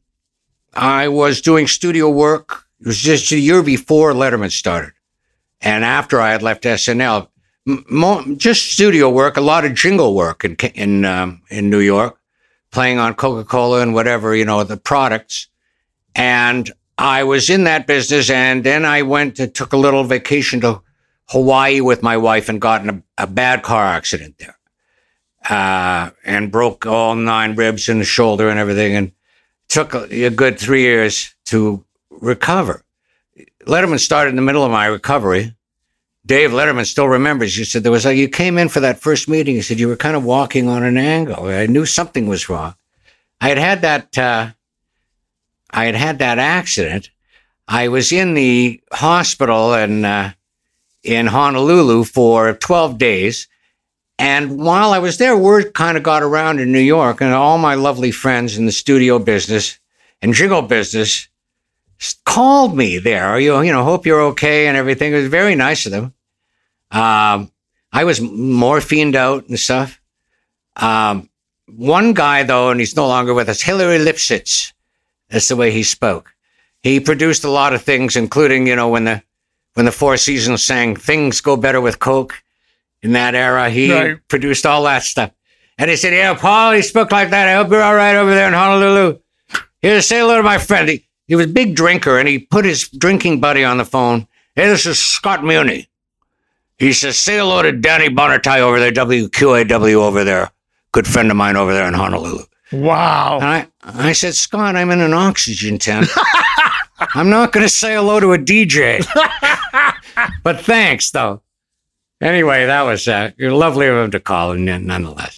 I was doing studio work. It was just a year before Letterman started, and after I had left SNL. Mo- just studio work, a lot of jingle work in in um, in New York, playing on Coca Cola and whatever you know the products. And I was in that business, and then I went to took a little vacation to Hawaii with my wife and got in a, a bad car accident there, uh, and broke all nine ribs in the shoulder and everything, and took a, a good three years to recover. Letterman started in the middle of my recovery. Dave Letterman still remembers. You said there was a, you came in for that first meeting. He said you were kind of walking on an angle. I knew something was wrong. I had had that. Uh, I had had that accident. I was in the hospital in uh, in Honolulu for twelve days, and while I was there, word kind of got around in New York, and all my lovely friends in the studio business and jingle business called me there. Are You, you know, hope you're okay and everything. It was very nice of them. Um, I was morphined out and stuff. Um, one guy though, and he's no longer with us, Hillary Lipsitz. That's the way he spoke. He produced a lot of things, including, you know, when the, when the Four Seasons sang Things Go Better with Coke in that era, he right. produced all that stuff. And he said, yeah, Paul, he spoke like that. I hope you're all right over there in Honolulu. Here, say hello to my friend. He, he was a big drinker and he put his drinking buddy on the phone. Hey, this is Scott Muni. He says, say hello to Danny Bonatai over there, WQAW over there. Good friend of mine over there in Honolulu. Wow. And I, I said, Scott, I'm in an oxygen tent. (laughs) I'm not going to say hello to a DJ. (laughs) but thanks, though. Anyway, that was uh, you're lovely of him to call, and nonetheless.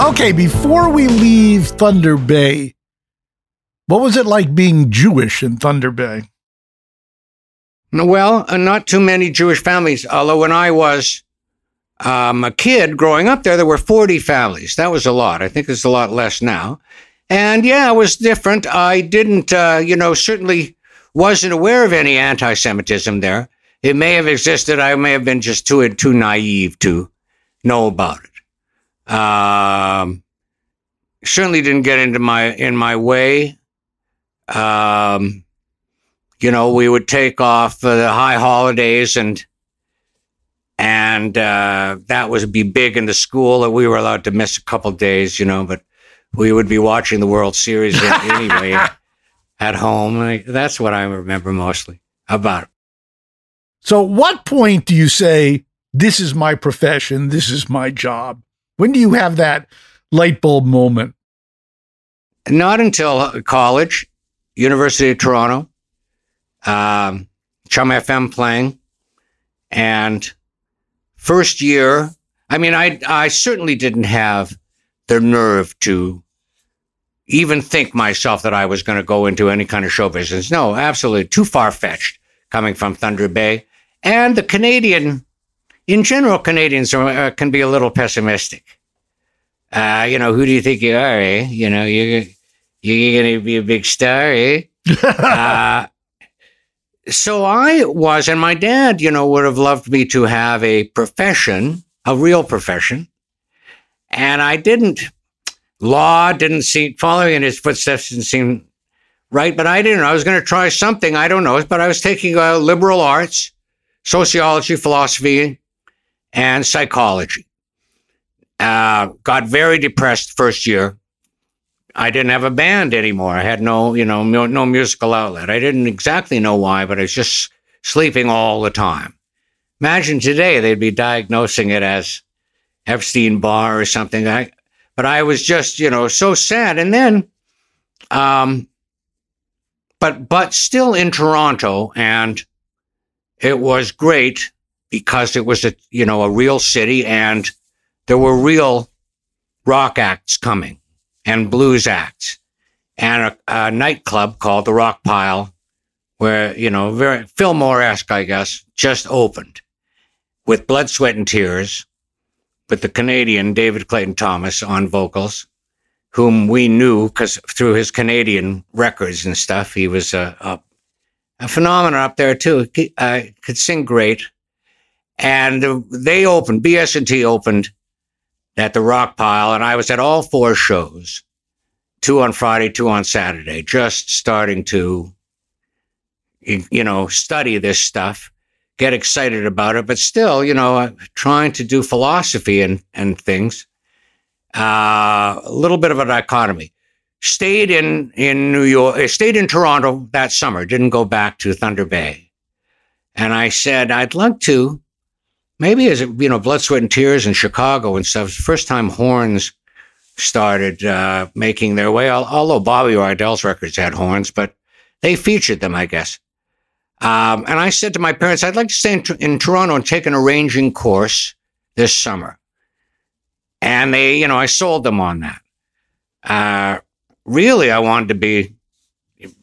Okay, before we leave Thunder Bay, what was it like being Jewish in Thunder Bay? Well, uh, not too many Jewish families. Although when I was um, a kid growing up there, there were 40 families. That was a lot. I think it's a lot less now. And yeah, it was different. I didn't, uh, you know, certainly wasn't aware of any anti Semitism there. It may have existed. I may have been just too, too naive to know about it. Um, certainly didn't get into my in my way. Um, you know, we would take off for the high holidays and and uh, that was be big in the school that we were allowed to miss a couple days, you know, but we would be watching the World Series (laughs) anyway at home. That's what I remember mostly about it. So, what point do you say, this is my profession, this is my job? When do you have that light bulb moment? Not until college, University of Toronto, um, Chum FM playing, and first year. I mean, I I certainly didn't have the nerve to even think myself that I was going to go into any kind of show business. No, absolutely too far fetched coming from Thunder Bay. And the Canadian, in general, Canadians are, uh, can be a little pessimistic. Uh, you know, who do you think you are, eh? You know, you're, you're going to be a big star, eh? (laughs) uh, so I was, and my dad, you know, would have loved me to have a profession, a real profession. And I didn't. Law didn't seem, following in his footsteps didn't seem right, but I didn't. I was going to try something. I don't know. But I was taking uh, liberal arts, sociology, philosophy, and psychology. Uh, got very depressed first year. I didn't have a band anymore. I had no, you know, no, no musical outlet. I didn't exactly know why, but I was just sleeping all the time. Imagine today they'd be diagnosing it as Epstein Barr or something. I, but I was just, you know, so sad. And then, um, but but still in Toronto, and it was great because it was a you know a real city, and there were real rock acts coming and blues acts and a, a nightclub called the Rock Pile, where, you know, very Fillmore esque, I guess, just opened with Blood, Sweat, and Tears, with the Canadian David Clayton Thomas on vocals, whom we knew because through his Canadian records and stuff, he was a, a, a phenomenon up there too. He uh, could sing great. And they opened, BS&T opened at the Rock Pile, and I was at all four shows, two on Friday, two on Saturday, just starting to, you know, study this stuff, get excited about it, but still, you know, trying to do philosophy and and things. Uh, a little bit of a dichotomy. Stayed in in New York, stayed in Toronto that summer. Didn't go back to Thunder Bay, and I said I'd like to maybe as you know, Blood, Sweat, and Tears in Chicago and stuff. First time horns started uh, making their way. Although Bobby Rydell's records had horns, but they featured them, I guess. Um, and I said to my parents, I'd like to stay in, in, Toronto and take an arranging course this summer. And they, you know, I sold them on that. Uh, really, I wanted to be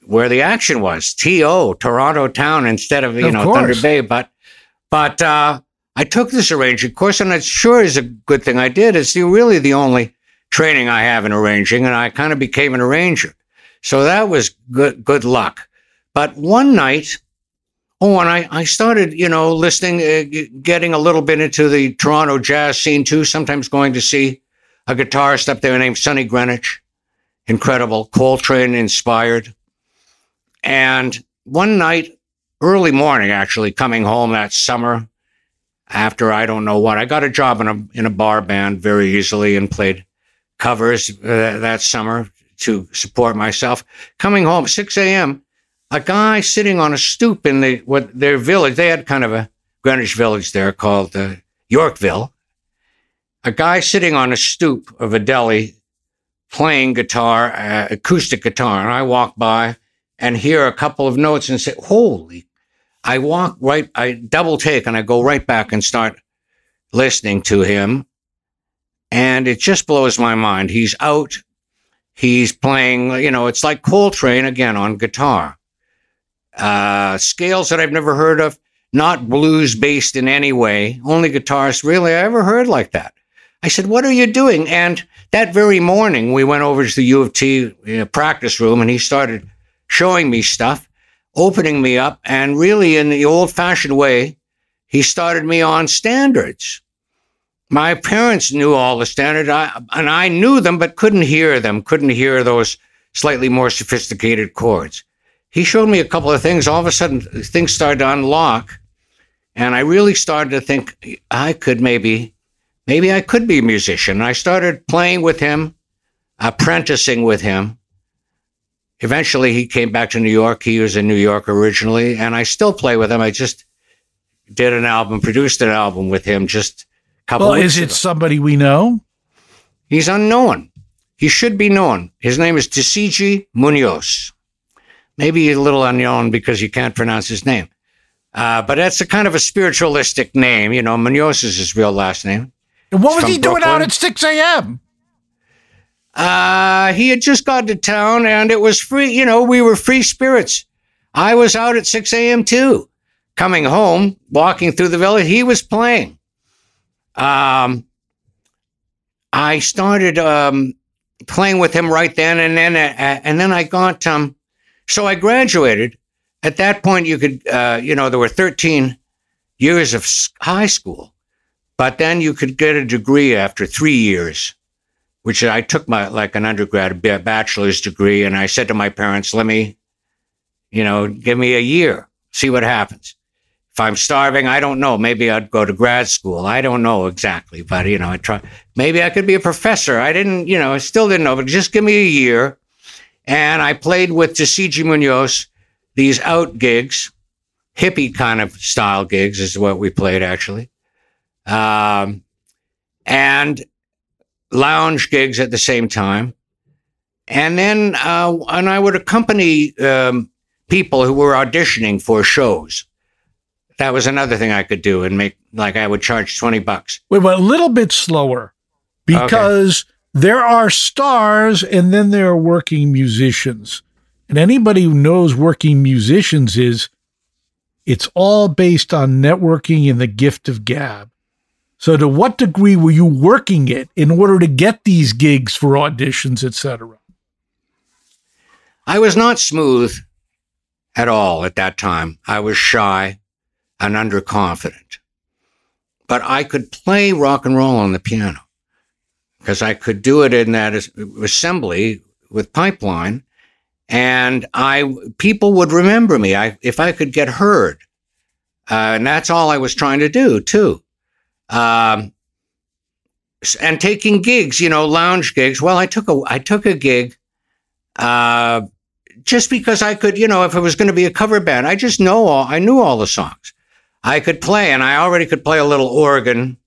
where the action was, TO, Toronto town, instead of, you of know, course. Thunder Bay. But, but, uh, I took this arranging course, and it sure is a good thing I did. It's really the only training I have in arranging, and I kind of became an arranger. So that was good, good luck. But one night, oh, and I, I started, you know, listening, uh, getting a little bit into the Toronto jazz scene too, sometimes going to see a guitarist up there named Sonny Greenwich. Incredible, Coltrane inspired. And one night, early morning, actually, coming home that summer, after I don't know what. I got a job in a in a bar band very easily and played covers uh, that summer to support myself. Coming home 6 a.m., a guy sitting on a stoop in the what their village. They had kind of a Greenwich village there called uh, Yorkville. A guy sitting on a stoop of a deli playing guitar, uh, acoustic guitar, and I walk by and hear a couple of notes and say, "Holy I walk right, I double take and I go right back and start listening to him. And it just blows my mind. He's out. He's playing, you know, it's like Coltrane again on guitar. Uh, scales that I've never heard of, not blues based in any way, only guitars really I ever heard like that. I said, What are you doing? And that very morning, we went over to the U of T you know, practice room and he started showing me stuff opening me up. And really, in the old fashioned way, he started me on standards. My parents knew all the standards, I, and I knew them, but couldn't hear them, couldn't hear those slightly more sophisticated chords. He showed me a couple of things. All of a sudden, things started to unlock. And I really started to think I could maybe, maybe I could be a musician. I started playing with him, apprenticing with him. Eventually, he came back to New York. He was in New York originally, and I still play with him. I just did an album, produced an album with him just a couple. Well, is it ago. somebody we know? He's unknown. He should be known. His name is Tisziji Munoz. Maybe a little unknown because you can't pronounce his name. Uh, but that's a kind of a spiritualistic name. You know, Munoz is his real last name. And what was he doing out at 6 a.m.? Uh, he had just got to town and it was free. You know, we were free spirits. I was out at 6 a.m. too. Coming home, walking through the village, he was playing. Um, I started um, playing with him right then, and then uh, and then I got um, so I graduated. At that point, you could uh, you know there were 13 years of high school, but then you could get a degree after three years which I took my like an undergrad a bachelor's degree, and I said to my parents, "Let me, you know, give me a year, see what happens. If I'm starving, I don't know. Maybe I'd go to grad school. I don't know exactly, but you know, I try. Maybe I could be a professor. I didn't, you know, I still didn't know, but just give me a year." And I played with Tisziji Munoz these out gigs, hippie kind of style gigs is what we played actually, um, and lounge gigs at the same time. And then, uh, and I would accompany um, people who were auditioning for shows. That was another thing I could do and make, like, I would charge 20 bucks. We wait, a little bit slower because there are stars and then there are working musicians. And anybody who knows working musicians is it's all based on networking and the gift of gab. So to what degree were you working it in order to get these gigs for auditions, etc.? I was not smooth at all at that time. I was shy and underconfident. But I could play rock and roll on the piano because I could do it in that assembly with pipeline. And I, people would remember me. I, if I could get heard, uh, and that's all I was trying to do too. Um, and taking gigs, you know, lounge gigs. Well, I took a, I took a gig, uh, just because I could, you know, if it was going to be a cover band, I just know all, I knew all the songs. I could play, and I already could play a little organ,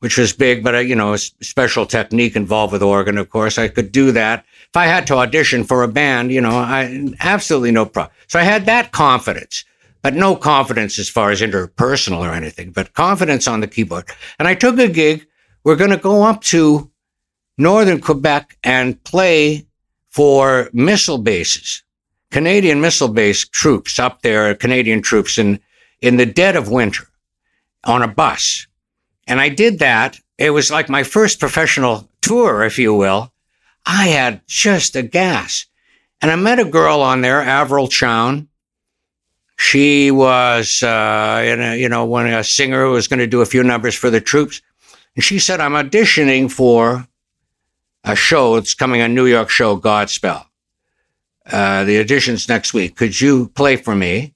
which was big, but uh, you know, a special technique involved with organ. Of course, I could do that. If I had to audition for a band, you know, I absolutely no problem. So I had that confidence, but no confidence as far as interpersonal or anything, but confidence on the keyboard. And I took a gig. We're going to go up to northern Quebec and play for missile bases, Canadian missile base troops up there, Canadian troops in, in the dead of winter on a bus. And I did that. It was like my first professional tour, if you will. I had just a gas. And I met a girl on there, Avril Chown. She was, uh, a, you know, one a singer who was going to do a few numbers for the troops. And she said, I'm auditioning for a show. It's coming, a New York show, Godspell. Uh, the audition's next week. Could you play for me?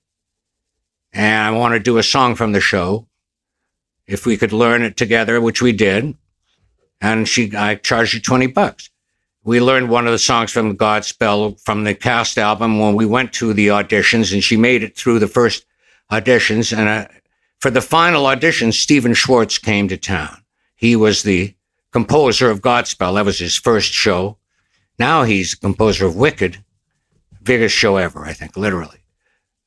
And I want to do a song from the show. If we could learn it together, which we did. And she, I charged her 20 bucks. We learned one of the songs from Godspell from the cast album when we went to the auditions and she made it through the first auditions. And uh, for the final audition, Stephen Schwartz came to town. He was the composer of Godspell. That was his first show. Now he's the composer of Wicked, biggest show ever, I think, literally.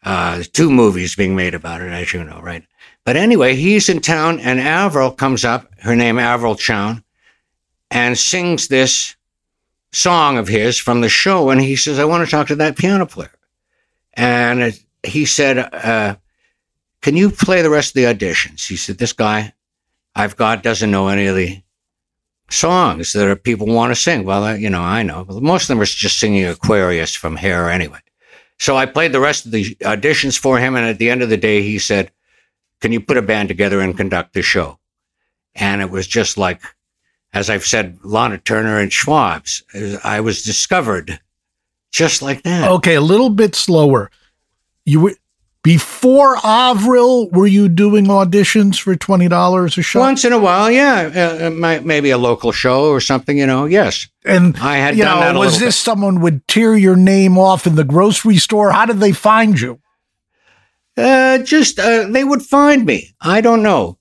Uh, two movies being made about it, as you know, right? But anyway, he's in town, and Avril comes up, her name Avril Chown, and sings this song of his from the show. And he says, I want to talk to that piano player. And he said, uh, Can you play the rest of the auditions? He said, This guy I've got doesn't know any of the songs that people want to sing. Well, you know, I know. Most of them are just singing Aquarius from Hair anyway. So I played the rest of the auditions for him. And at the end of the day, he said, Can you put a band together and conduct the show? And it was just like, as I've said, Lana Turner and Schwab's. I was discovered just like that. Okay, a little bit slower. You were Before Avril, were you doing auditions for twenty dollars a show? Once in a while, yeah, uh, uh, maybe a local show or something. You know, yes. And I had you know, was this someone would tear your name off in the grocery store? How did they find you? Uh, just uh, they would find me. I don't know.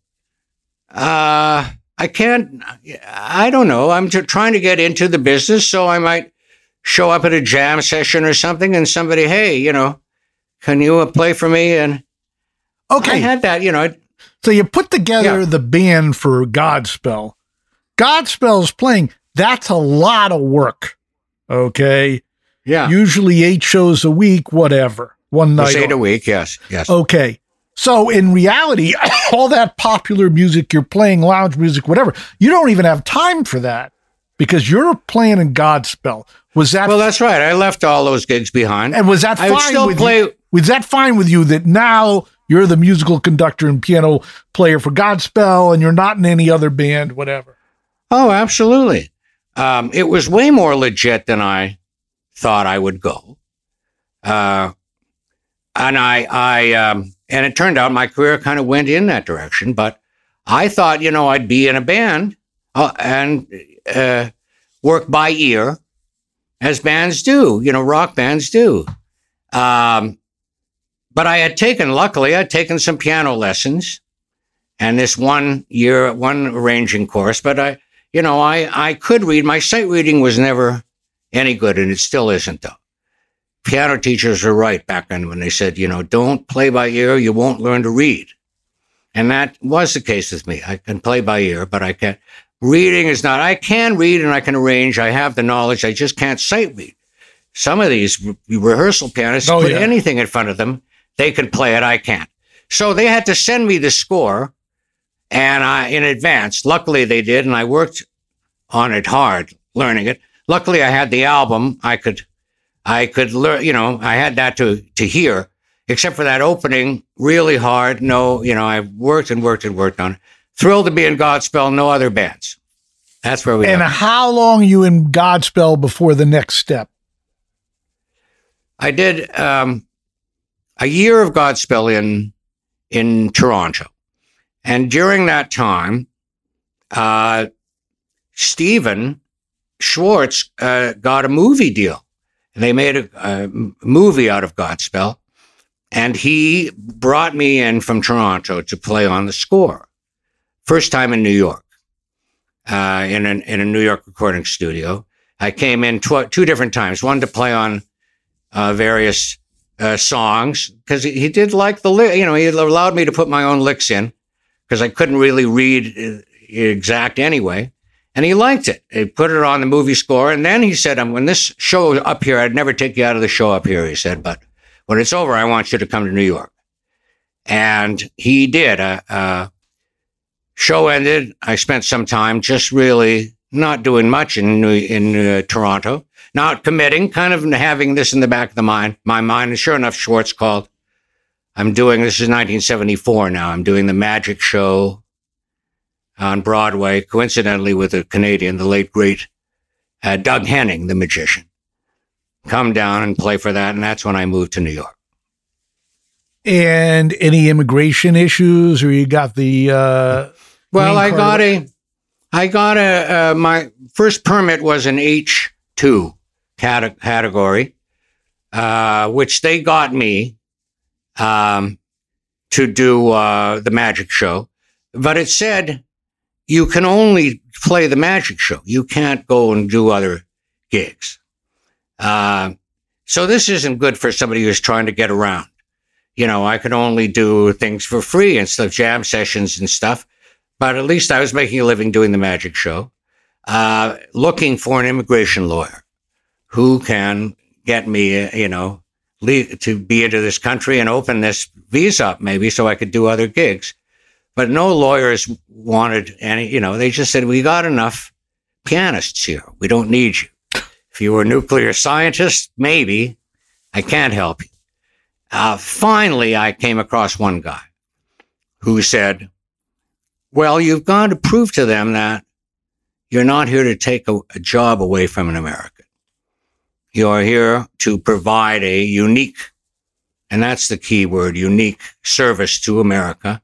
Uh, I can't. I don't know. I'm just trying to get into the business, so I might show up at a jam session or something, and somebody, hey, you know, can you uh, play for me? And Okay. I had that. You know, So you put together Yeah. the band for Godspell. Godspell's playing. That's a lot of work. Okay. yeah, Usually eight shows a week, whatever. One night. It's eight a week. Yes, yes. Okay. So in reality, (coughs) all that popular music you're playing, lounge music, whatever, you don't even have time for that because you're playing in Godspell. Was that Well, that's right. I left all those gigs behind. and was that I fine with play. you? Was that fine with you that now you're the musical conductor and piano player for Godspell and you're not in any other band, whatever? Oh, absolutely. Um, it was way more legit than I thought I would go. Uh, and I, I, um, and it turned out my career kind of went in that direction. But I thought, you know, I'd be in a band uh, and uh, work by ear, as bands do. You know, rock bands do. Um, but I had taken, luckily, I'd taken some piano lessons, and this one year, one arranging course. But I, you know, I, I could read. My sight reading was never any good, and it still isn't, though. Piano teachers were right back then when they said, you know, don't play by ear, you won't learn to read. And that was the case with me. I can play by ear, but I can't. Reading is not, I can read and I can arrange. I have the knowledge. I just can't sight read. Some of these re- rehearsal pianists Oh, put yeah. anything in front of them, they can play it. I can't. So they had to send me the score and I, in advance. Luckily they did. And I worked on it hard, learning it. Luckily I had the album. I could, I could learn, you know, I had that to, to hear, except for that opening really hard. No, you know, I worked and worked and worked on it. Thrilled to be in Godspell, no other bands. That's where we And left. how long you in Godspell before the next step? I did um, a year of Godspell in in Toronto, and during that time, uh, Stephen Schwartz uh, got a movie deal. They made a, a movie out of Godspell, and he brought me in from Toronto to play on the score. First time in New York, uh, in an, in a New York recording studio. I came in tw- two different times. One to play on uh, various uh, songs because he, did like the li- you know he allowed me to put my own licks in because I couldn't really read uh, exact anyway, and he liked it. He put it on the movie score, and then he said, "Um, "When this show up here, I'd never take you out of the show up here." He said, "But when it's over, I want you to come to New York," and he did. Uh, uh, show ended. I spent some time just really not doing much in in uh, Toronto not committing, kind of having this in the back of the mind, my mind. And sure enough, Schwartz called. I'm doing this is 1974 now. I'm doing the Magic Show on Broadway, coincidentally with a Canadian, the late great uh, Doug Henning, the magician. Come down and play for that, and that's when I moved to New York. And any immigration issues, or you got the uh, Well, I got a, I got a, uh, my first permit was an H two cate- category, uh, which they got me, um, to do uh, the magic show, but it said you can only play the magic show. You can't go and do other gigs. Uh, so this isn't good for somebody who's trying to get around. You know, I could only do things for free instead of jam sessions and stuff but at least I was making a living doing the magic show, uh, looking for an immigration lawyer who can get me, you know, to be into this country and open this visa up maybe so I could do other gigs. But no lawyers wanted any, you know, they just said, we got enough pianists here. We don't need you. If you were a nuclear scientist, maybe I can't help you. Uh, finally, I came across one guy who said, well, you've got to prove to them that you're not here to take a, a job away from an American. You're here to provide a unique And that's the key word, unique service to America.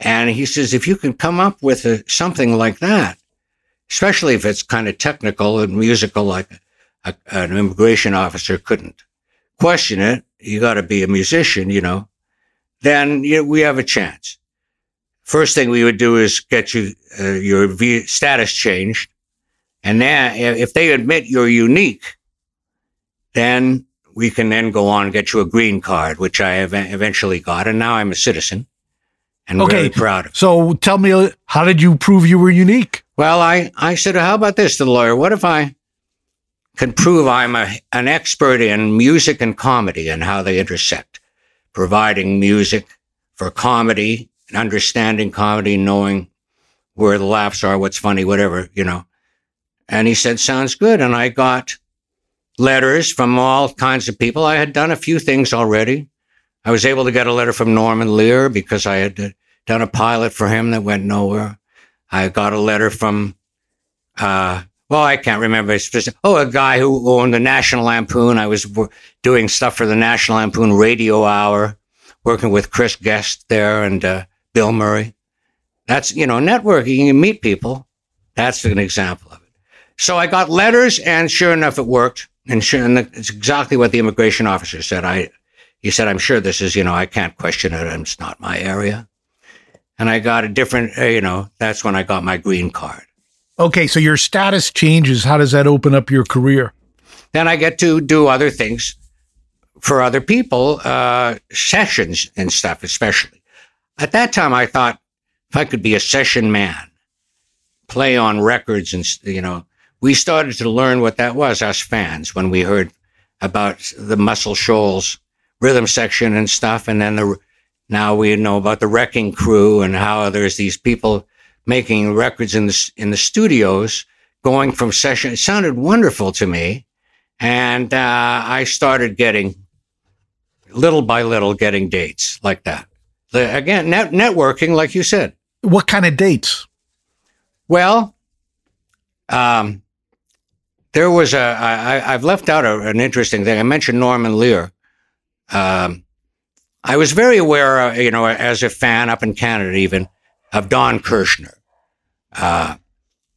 And he says, if you can come up with a, something like that, especially if it's kind of technical and musical, like a, an immigration officer couldn't question it, you got to be a musician, you know, then you know, we have a chance. First thing we would do is get you uh, your v- status changed. And then if they admit you're unique, then we can then go on and get you a green card, which I eventually got. And now I'm a citizen and okay. very proud of. So tell me, how did you prove you were unique? Well, I, I said, how about this to the lawyer? What if I can prove I'm a, an expert in music and comedy and how they intersect, providing music for comedy and understanding comedy, knowing where the laughs are, what's funny, whatever, you know. And he said, sounds good. And I got letters from all kinds of people. I had done a few things already. I was able to get a letter from Norman Lear because I had done a pilot for him that went nowhere. I got a letter from, uh, well, I can't remember. Oh, a guy who owned the National Lampoon. I was doing stuff for the National Lampoon Radio Hour, working with Chris Guest there and uh, Bill Murray. That's you know networking. You meet people. That's an example of it. So I got letters, and sure enough, it worked. And sure, and it's exactly what the immigration officer said. I, he said, I'm sure this is, you know, I can't question it. It's not my area. And I got a different, uh, you know, that's when I got my green card. Okay. So your status changes. How does that open up your career? Then I get to do other things for other people, uh, sessions and stuff, especially. At that time, I thought if I could be a session man, play on records and, you know, we started to learn what that was, us fans, when we heard about the Muscle Shoals rhythm section and stuff. And then the, now we know about the Wrecking Crew and how there's these people making records in the, in the studios going from session. It sounded wonderful to me. And uh, I started getting, little by little, getting dates like that. The, again, net, networking, like you said. What kind of dates? Well, um, there was a. I, I've left out a, an interesting thing. I mentioned Norman Lear. Um, I was very aware, uh, you know, as a fan up in Canada, even of Don Kirshner. Uh,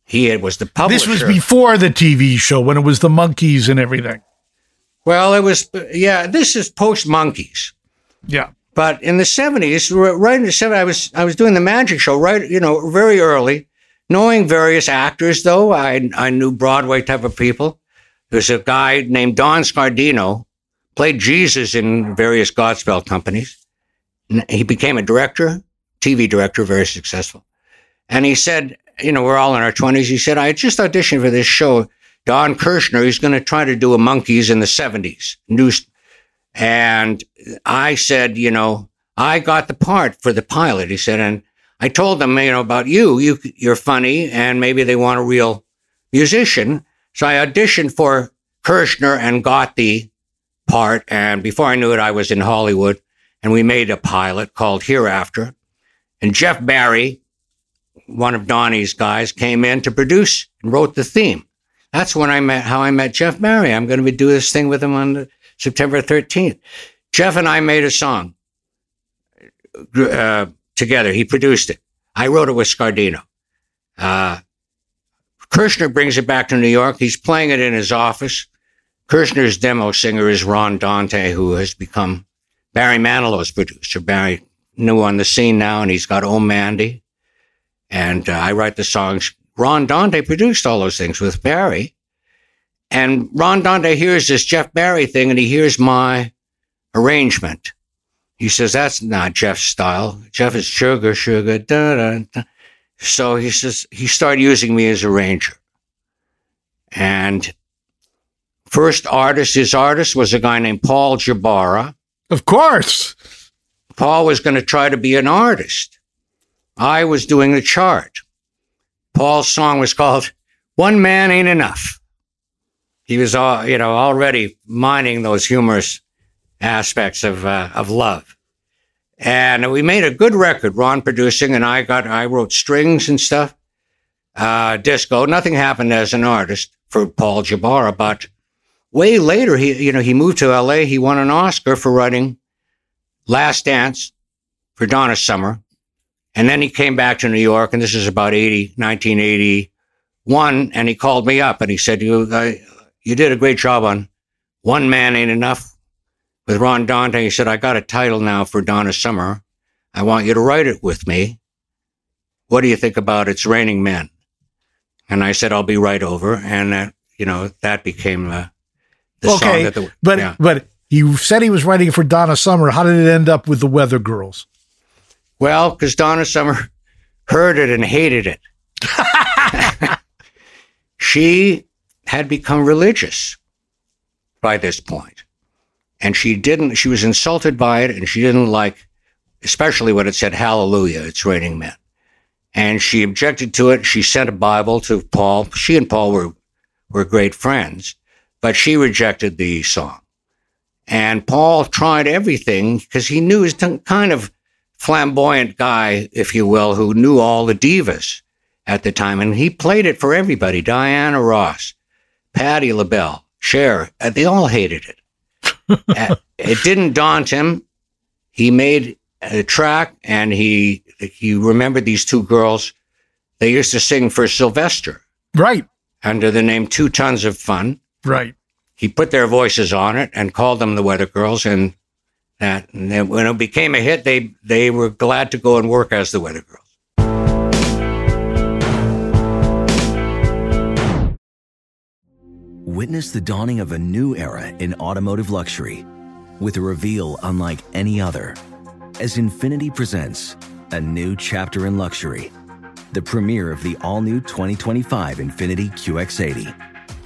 he was the publisher. This was before the TV show when it was the Monkees and everything. Well, it was, yeah. This is post Monkees. Yeah. But in the seventies, right in the seventies, I was I was doing the Magic Show, right? You know, very early, Knowing various actors, though, I, I knew Broadway type of people. There's a guy named Don Scardino, played Jesus in various Godspell companies. He became a director, TV director, very successful. And he said, you know, we're all in our 20s. He said, I just auditioned for this show. Don Kirshner, he's going to try to do a Monkees in the 70s. New, and I said, you know, I got the part for the pilot. He said, and I told them, you know, about you. You you're funny, and maybe they want a real musician. So I auditioned for Kirshner and got the part. And before I knew it, I was in Hollywood, and we made a pilot called Hereafter. And Jeff Barry, one of Donnie's guys, came in to produce and wrote the theme. That's when I met how I met Jeff Barry. I'm going to be doing this thing with him on September 13th. Jeff and I made a song. Uh, together. He produced it. I wrote it with Scardino. Uh, Kirshner brings it back to New York. He's playing it in his office. Kirshner's demo singer is Ron Dante, who has become Barry Manilow's producer. Barry new on the scene now, and he's got Oh Mandy. And uh, I write the songs. Ron Dante produced all those things with Barry. And Ron Dante hears this Jeff Barry thing, and he hears my arrangement. He says, that's not Jeff's style. Jeff is sugar, sugar, da, da, da. So he says, he started using me as a ranger. And first artist, his artist was a guy named Paul Jabara. Of course. Paul was going to try to be an artist. I was doing the chart. Paul's song was called One Man Ain't Enough. He was, all, you know, already mining those humorous aspects of uh, of love. And we made a good record. Ron producing, and I got I wrote strings and stuff. Uh, disco. Nothing happened as an artist for Paul Jabara, but way later, he you know he moved to L.A. He won an Oscar for writing Last Dance for Donna Summer. And then he came back to New York, and this is about 80, 1981. And he called me up and he said, you, I, you did a great job on One Man Ain't Enough with Ron Dante. He said, I got a title now for Donna Summer. I want you to write it with me. What do you think about It's Raining Men? And I said, I'll be right over. And that, you know, that became uh, the song okay, that the, but yeah. but he said he was writing it for Donna Summer. How did it end up with the Weather Girls? Well, because Donna Summer heard it and hated it. (laughs) she had become religious by this point, and she didn't. She was insulted by it, and she didn't like, especially when it said "Hallelujah, it's raining men." And she objected to it. She sent a Bible to Paul. She and Paul were were great friends, but she rejected the song. And Paul tried everything because he knew he's kind of flamboyant guy, if you will, who knew all the divas at the time. And he played it for everybody. Diana Ross, Patti LaBelle, Cher, uh, they all hated it. (laughs) It didn't daunt him. He made a track and he, he remembered these two girls. They used to sing for Sylvester. Right. Under the name Two Tons of Fun. Right. He put their voices on it and called them the Weather Girls. And that, and then when it became a hit, they, they were glad to go and work as the Weather Girls. Witness the dawning of a new era in automotive luxury with a reveal unlike any other as Infiniti presents a new chapter in luxury, the premiere of the all new 2025 Infiniti QX80.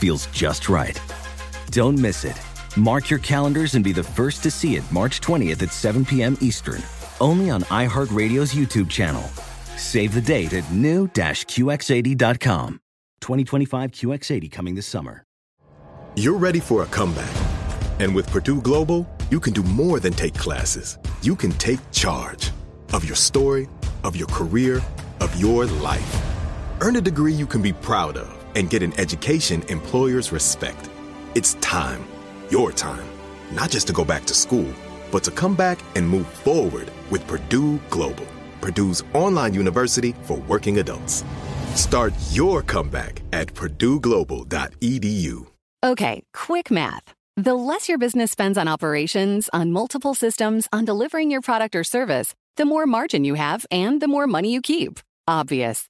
feels just right. Don't miss it. Mark your calendars and be the first to see it March 20th at 7 p.m. Eastern, only on iHeartRadio's YouTube channel. Save the date at new-QX80.com. 2025 QX80 coming this summer. You're ready for a comeback. And with Purdue Global, you can do more than take classes. You can take charge of your story, of your career, of your life. Earn a degree you can be proud of and get an education employers respect. It's time, your time, not just to go back to school, but to come back and move forward with Purdue Global, Purdue's online university for working adults. Start your comeback at purdueglobal.edu. Okay, quick math. The less your business spends on operations, on multiple systems, on delivering your product or service, the more margin you have and the more money you keep. Obvious.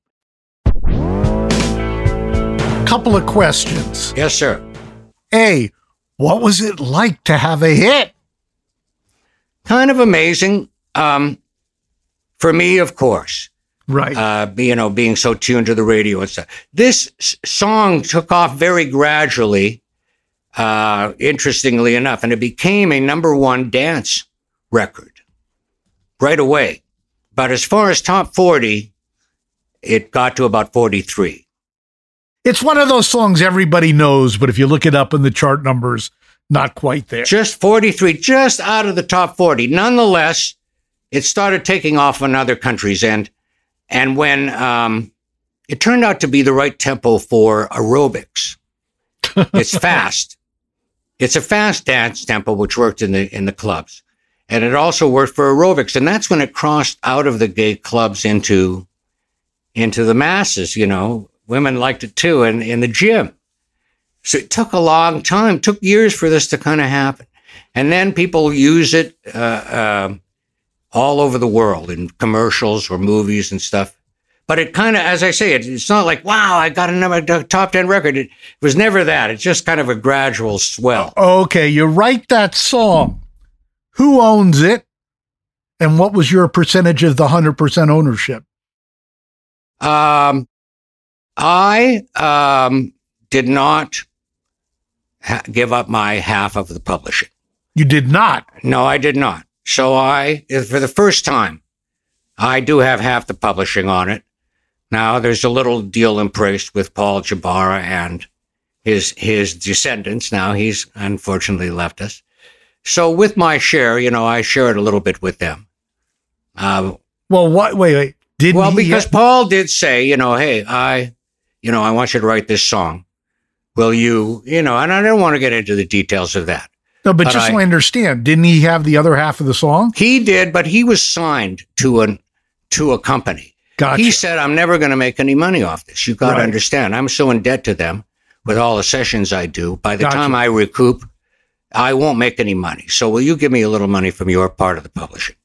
Couple of questions. Yes, sir. A, what was it like to have a hit? Kind of amazing. Um, for me, of course. Right. Uh, you know, being so tuned to the radio and stuff. This song took off very gradually, uh, interestingly enough, and it became a number one dance record right away. But as far as top 40, it got to about 43. It's one of those songs everybody knows, but if you look it up in the chart numbers, not quite there. Just 43, just out of the top 40. Nonetheless, it started taking off in other countries. And, and when um, it turned out to be the right tempo for aerobics, (laughs) it's fast. It's a fast dance tempo, which worked in the in the clubs, and it also worked for aerobics. And that's when it crossed out of the gay clubs into into the masses. You know, women liked it too, and in the gym. So it took a long time, took years for this to kind of happen, and then people use it uh, uh, all over the world in commercials or movies and stuff. But it kind of, as I say, it, it's not like, wow, I got another top 10 record. It, it was never that. It's just kind of a gradual swell. Okay, you write that song. Who owns it? And what was your percentage of the 100% ownership? Um, I um, did not ha- give up my half of the publishing. You did not? No, I did not. So I, for the first time, I do have half the publishing on it. Now there's a little deal in place with Paul Jabara and his his descendants. Now he's unfortunately left us. So with my share, you know, I share it a little bit with them. Uh, well, what? Wait, wait. Did well because ha- Paul did say, you know, hey, I, you know, I want you to write this song. Will you, you know, and I don't want to get into the details of that. No, but, but just I, so I understand, didn't he have the other half of the song? He did, but he was signed to an to a company. Gotcha. He said, I'm never going to make any money off this. You got to right. understand. I'm so in debt to them with all the sessions I do. By the gotcha. time I recoup, I won't make any money. So will you give me a little money from your part of the publishing?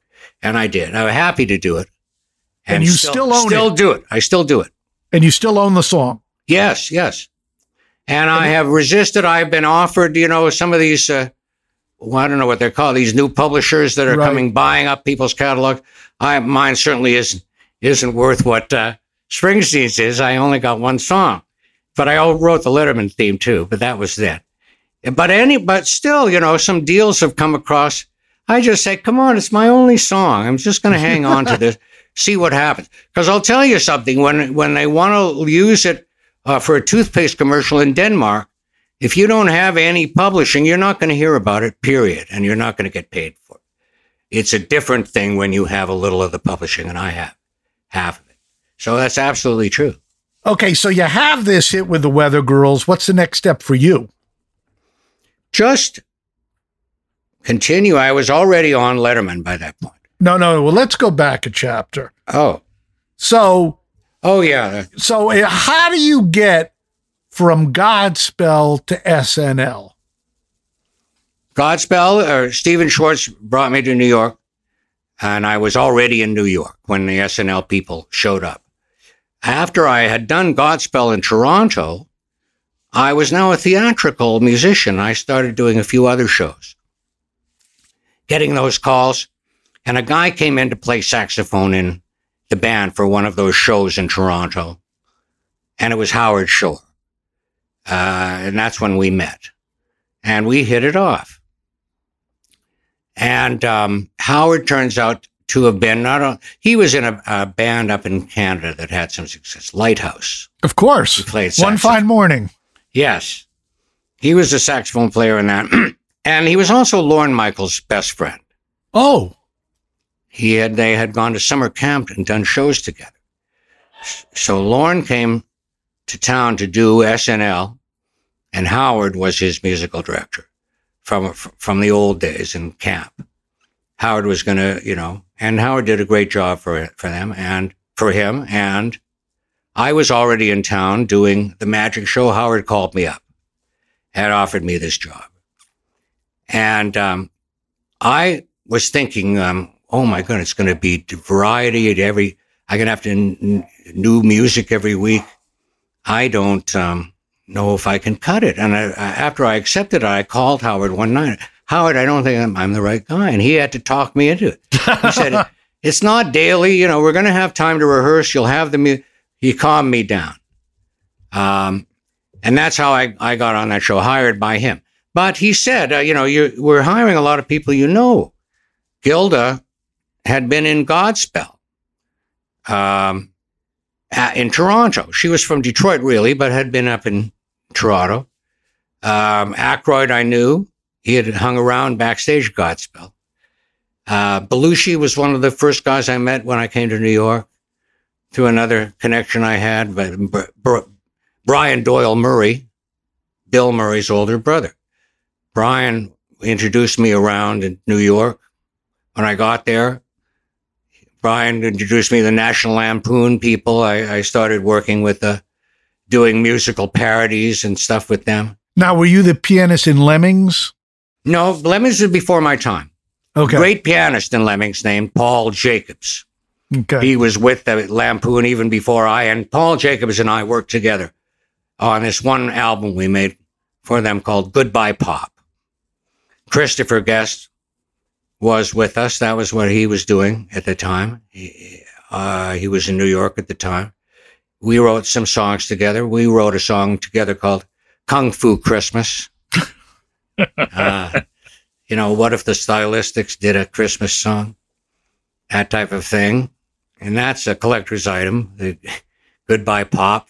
And I did. I was happy to do it. And, and you still, still own still it. do it. I still do it. And you still own the song. Yes, yes. And, and I have resisted. I've been offered, you know, some of these, uh, well, I don't know what they're called, these new publishers that are right. coming buying up people's catalog. I, mine certainly isn't isn't worth what uh, Springsteen's is. I only got one song, but I wrote the Letterman theme too. But that was that. But any, but still, you know, some deals have come across. I just say, come on, it's my only song. I'm just going to hang on to (laughs) this, see what happens. Because I'll tell you something. When when they want to use it uh, for a toothpaste commercial in Denmark, if you don't have any publishing, you're not going to hear about it. Period, and you're not going to get paid for it. It's a different thing when you have a little of the publishing, and I have half of it. So that's absolutely true. Okay, so you have this hit with the Weather Girls. What's the next step for you? Just continue. I was already on Letterman by that point. No, no. Well, let's go back a chapter. Oh. So. Oh, yeah. So, uh, how do you get from Godspell to SNL? Godspell, or Stephen Schwartz brought me to New York and I was already in New York when the SNL people showed up. After I had done Godspell in Toronto, I was now a theatrical musician. I started doing a few other shows, getting those calls, and a guy came in to play saxophone in the band for one of those shows in Toronto, and it was Howard Shore. Uh, and that's when we met, and we hit it off. And um, Howard turns out to have been not a, he was in a, a, band up in Canada that had some success, Lighthouse. Of course. He played saxophone. One fine morning. Yes. He was a saxophone player in that. (clears throat) and he was also Lorne Michaels' best friend. Oh. He had they had gone to summer camp and done shows together. So Lorne came to town to do SNL and Howard was his musical director from from the old days in camp. Howard was going to, you know, and Howard did a great job for for them and for him. And I was already in town doing the magic show. Howard called me up, had offered me this job, and um, I was thinking, um, oh my goodness, it's going to be variety at every. I'm going to have to n- new music every week. I don't. Um, know if I can cut it. And I, after I accepted it, I called Howard one night. Howard, I don't think I'm, I'm the right guy. And he had to talk me into it. He said, (laughs) it's not daily. You know, we're going to have time to rehearse. You'll have the music. He calmed me down. Um, and that's how I, I got on that show, hired by him. But he said, uh, you know, you, we're hiring a lot of people you know. Gilda had been in Godspell. Um, in Toronto. She was from Detroit, really, but had been up in Toronto. Um, Aykroyd, I knew. He had hung around backstage Godspell. Uh, Belushi was one of the first guys I met when I came to New York through another connection I had, but Brian Doyle Murray, Bill Murray's older brother. Brian introduced me around in New York. When I got there, Brian introduced me to the National Lampoon people. I, I started working with the, doing musical parodies and stuff with them. Now, were you the pianist in Lemmings? No, Lemmings was before my time. Okay. Great pianist in Lemmings named Paul Jacobs. Okay. He was with the Lampoon even before I, and Paul Jacobs and I worked together on this one album we made for them called Goodbye Pop. Christopher Guest was with us. That was what he was doing at the time. He, uh, he was in New York at the time. We wrote some songs together. We wrote a song together called Kung Fu Christmas. (laughs) uh, you know, what if the Stylistics did a Christmas song? That type of thing. And that's a collector's item. The (laughs) Goodbye Pop.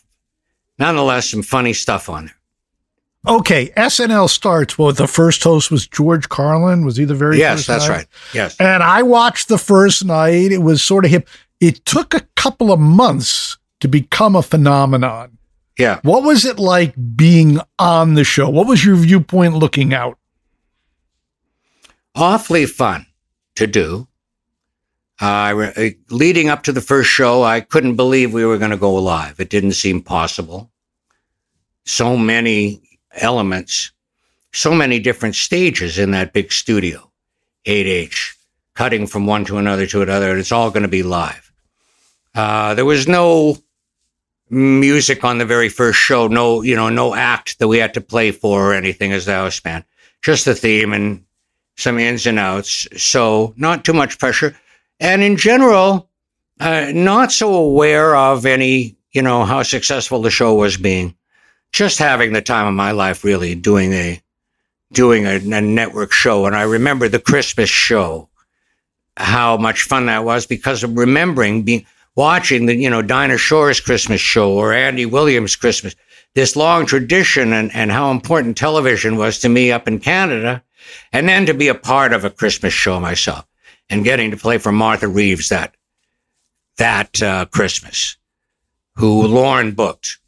Nonetheless, some funny stuff on there. Okay, SNL starts. Well, the first host was George Carlin. Was he the very yes, that's night? right. Yes. And I watched the first night. It was sort of hip. It took a couple of months to become a phenomenon. Yeah. What was it like being on the show? What was your viewpoint looking out? Awfully fun to do. Uh, leading up to the first show, I couldn't believe we were going to go live. It didn't seem possible. So many elements, so many different stages in that big studio, 8H, cutting from one to another to another, and it's all going to be live. Uh, there was no music on the very first show, no, you know, no act that we had to play for or anything as the house band, just the theme and some ins and outs. So not too much pressure. And in general, uh, not so aware of any, you know, how successful the show was being. Just having the time of my life, really doing a, doing a, a network show. And I remember the Christmas show, how much fun that was because of remembering being, watching the, you know, Dinah Shore's Christmas show or Andy Williams' Christmas, this long tradition and, and how important television was to me up in Canada. And then to be a part of a Christmas show myself and getting to play for Martha Reeves that that uh, Christmas, who Lorne booked.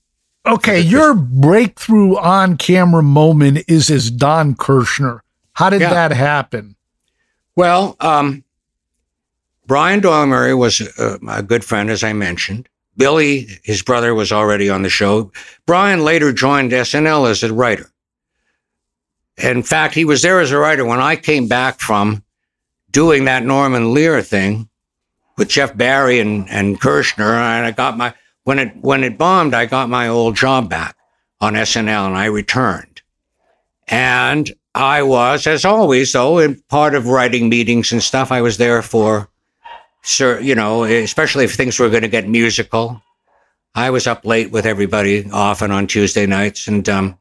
Okay, your breakthrough on camera moment is as Don Kirshner. How did Yeah. that happen? Well, um, Brian Doyle Murray was a, a good friend, as I mentioned. Billy, his brother, was already on the show. Brian later joined SNL as a writer. In fact, he was there as a writer when I came back from doing that Norman Lear thing with Jeff Barry and, and Kirshner. And I got my, when it, when it bombed, I got my old job back on SNL and I returned. And I was, as always, though, in part of writing meetings and stuff, I was there for, you know, especially if things were going to get musical. I was up late with everybody often on Tuesday nights. And, um,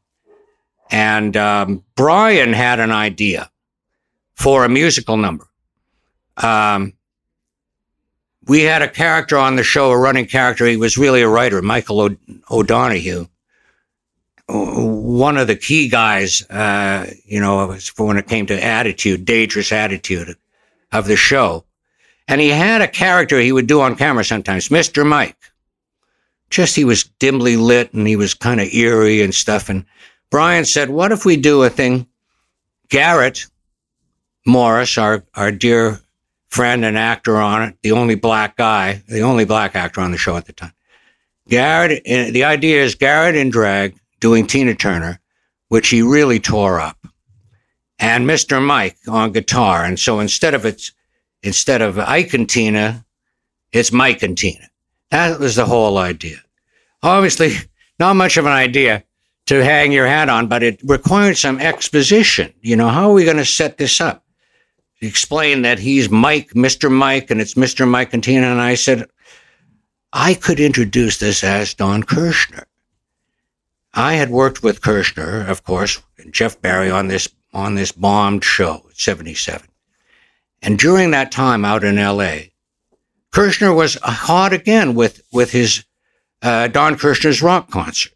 and, um, Brian had an idea for a musical number. Um, we had a character on the show, a running character. He was really a writer, Michael o- O'Donoghue. One of the key guys, uh, you know, when it came to attitude, dangerous attitude of the show. And he had a character he would do on camera sometimes, Mr. Mike. Just he was dimly lit and he was kind of eerie and stuff. And Brian said, What if we do a thing? Garrett Morris, our, our dear friend and actor on it, the only black guy, the only black actor on the show at the time. Garrett, eh, the idea is Garrett in drag doing Tina Turner, which he really tore up, and Mr. Mike on guitar. And so instead of it's, instead of Ike and Tina, it's Mike and Tina. That was the whole idea. Obviously, (laughs) not much of an idea to hang your hat on, but it required some exposition. You know, how are we going to set this up? Explain that he's Mike, Mr. Mike, and it's Mr. Mike and Tina. And I said, I could introduce this as Don Kirshner. I had worked with Kirshner, of course, and Jeff Barry on this on this bombed show, at 77. And during that time out in LA, Kirshner was hot again with, with his uh, Don Kirshner's rock concert.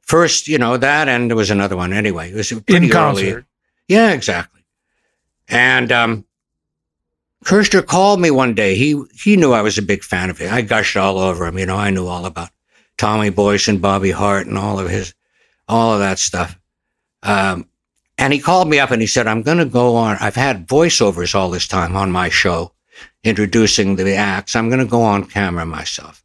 First, you know, that, and there was another one anyway. It was pretty In early. concert. Yeah, exactly. And um, called me one day. He he knew I was a big fan of him. I gushed all over him. You know, I knew all about Tommy Boyce and Bobby Hart and all of his, all of that stuff. Um, And he called me up and he said, I'm going to go on. I've had voiceovers all this time on my show, introducing the acts. I'm going to go on camera myself.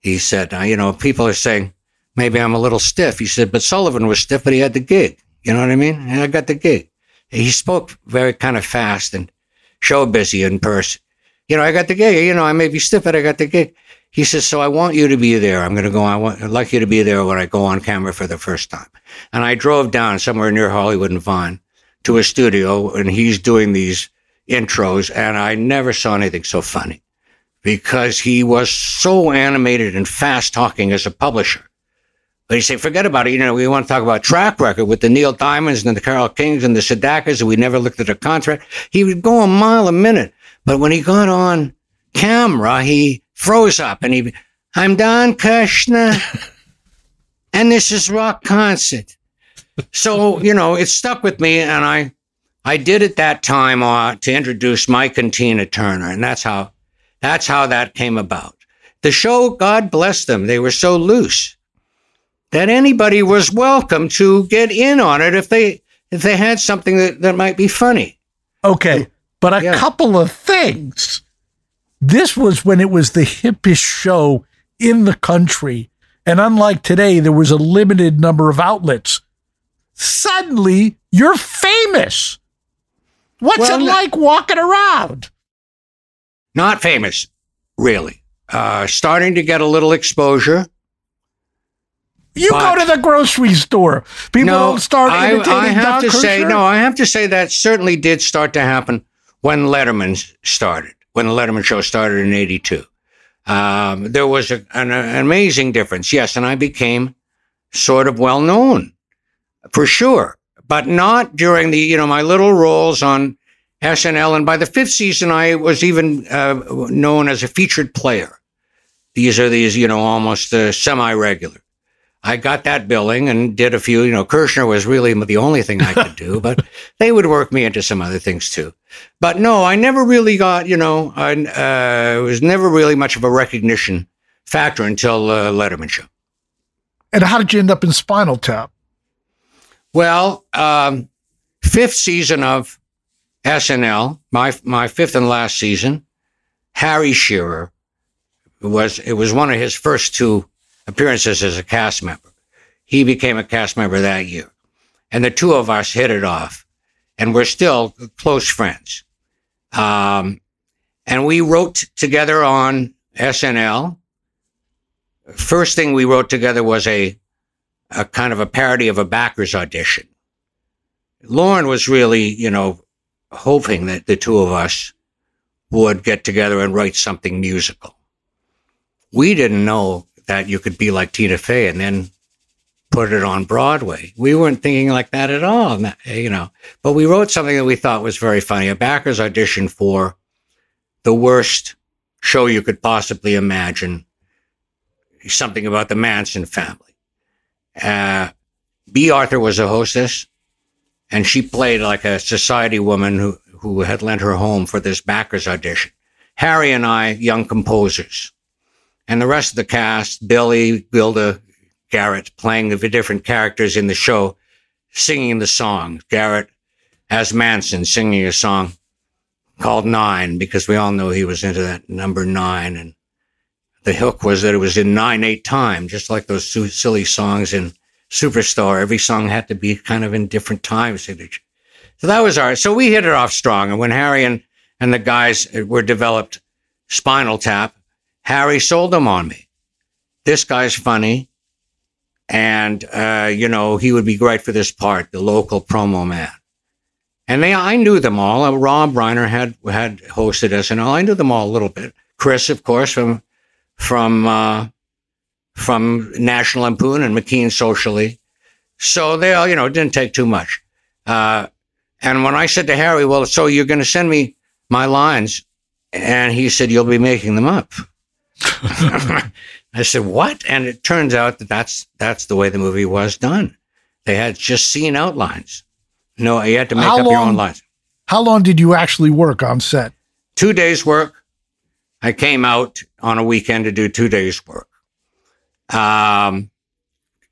He said, you know, people are saying maybe I'm a little stiff. He said, but Sullivan was stiff, but he had the gig. You know what I mean? And I got the gig. He spoke very kind of fast and show busy in person. You know, I got the gig. You know, I may be stiff, but I got the gig. He says, so I want you to be there. I'm going to go. I want, I'd like you to be there when I go on camera for the first time. And I drove down somewhere near Hollywood and Vine to a studio and he's doing these intros and I never saw anything so funny because he was so animated and fast talking as a publisher. But he said, forget about it. You know, we want to talk about track record with the Neil Diamonds and the Carole Kings and the Sedakas, and we never looked at a contract. He would go a mile a minute. But when he got on camera, he froze up and he, I'm Don Kirshner (laughs) and this is rock concert. So, you know, it stuck with me and I, I did at that time uh, to introduce Ike and Tina Turner. And that's how, that's how that came about. The show, God bless them, they were so loose that anybody was welcome to get in on it if they, if they had something that, that might be funny. Okay. But a Yeah. couple of things. This was when it was the hippest show in the country. And unlike today, there was a limited number of outlets. Suddenly, you're famous. What's Well, it like walking around? Not famous, really. Uh, starting to get a little exposure. You But- go to the grocery store. People don't start I, imitating I have Doc to say, no, I have to say that certainly did start to happen when Letterman started, when the Letterman show started in 82. Um, there was a, an, an amazing difference. Yes. And I became sort of well known for sure, but not during the, you know, my little roles on SNL. And by the fifth season, I was even uh, known as a featured player. These are these, you know, almost uh, semi regular. I got that billing and did a few. You know, Kirshner was really the only thing I could do, (laughs) but they would work me into some other things too. But no, I never really got. You know, I uh, was never really much of a recognition factor until uh, Letterman show. And how did you end up in Spinal Tap? Well, um, fifth season of SNL, my my fifth and last season. Harry Shearer was it was one of his first two appearances as a cast member. He became a cast member that year, and the two of us hit it off, and we're still close friends. Um, and we wrote together on SNL. First thing we wrote together was a a kind of a parody of a backers audition. Lorne was really, you know, hoping that the two of us would get together and write something musical. We didn't know that you could be like Tina Fey and then put it on Broadway. We weren't thinking like that at all, you know. But we wrote something that we thought was very funny, a backers audition for the worst show you could possibly imagine. Something about the Manson family. Uh, Bea Arthur was a hostess, and she played like a society woman who, who had lent her home for this backers audition. Harry and I, young composers, and the rest of the cast, Billy, Gilda, Garrett, playing the different characters in the show, singing the song. Garrett as Manson singing a song called Nine, because we all know he was into that number nine. And the hook was that it was in nine, eight time, just like those silly songs in Superstar. Every song had to be kind of in different time signature. So that was our, so we hit it off strong. And when Harry and, and the guys uh, were developed Spinal Tap, Harry sold them on me. This guy's funny. And, uh, you know, he would be great for this part, the local promo man. And they, I knew them all. Uh, Rob Reiner had, had hosted SNL. I knew them all a little bit. Chris, of course, from, from, uh, from National Lampoon and McKean Socially. So they all, you know, it didn't take too much. Uh, and when I said to Harry, well, so you're going to send me my lines? And he said, you'll be making them up. (laughs) I said, what? And it turns out that that's, that's the way the movie was done. They had just scene outlines. No, you had to make How up your own long- lines. How long did you actually work on set? Two days work. I came out on a weekend to do two days work. Um,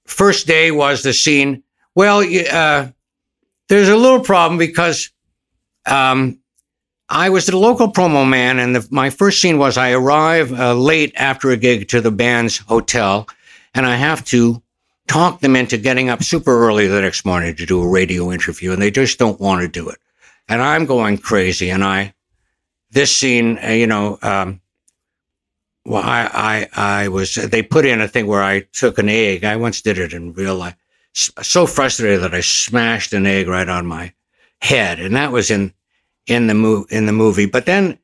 first day was the scene. Well, uh, there's a little problem because um, I was the local promo man, and the, my first scene was I arrive uh, late after a gig to the band's hotel, and I have to talk them into getting up super early the next morning to do a radio interview, and they just don't want to do it. And I'm going crazy, and I, this scene, uh, you know, um, well, I, I, I was, they put in a thing where I took an egg. I once did it in real life. So frustrated that I smashed an egg right on my head. And that was in, in the mo- in the movie. But then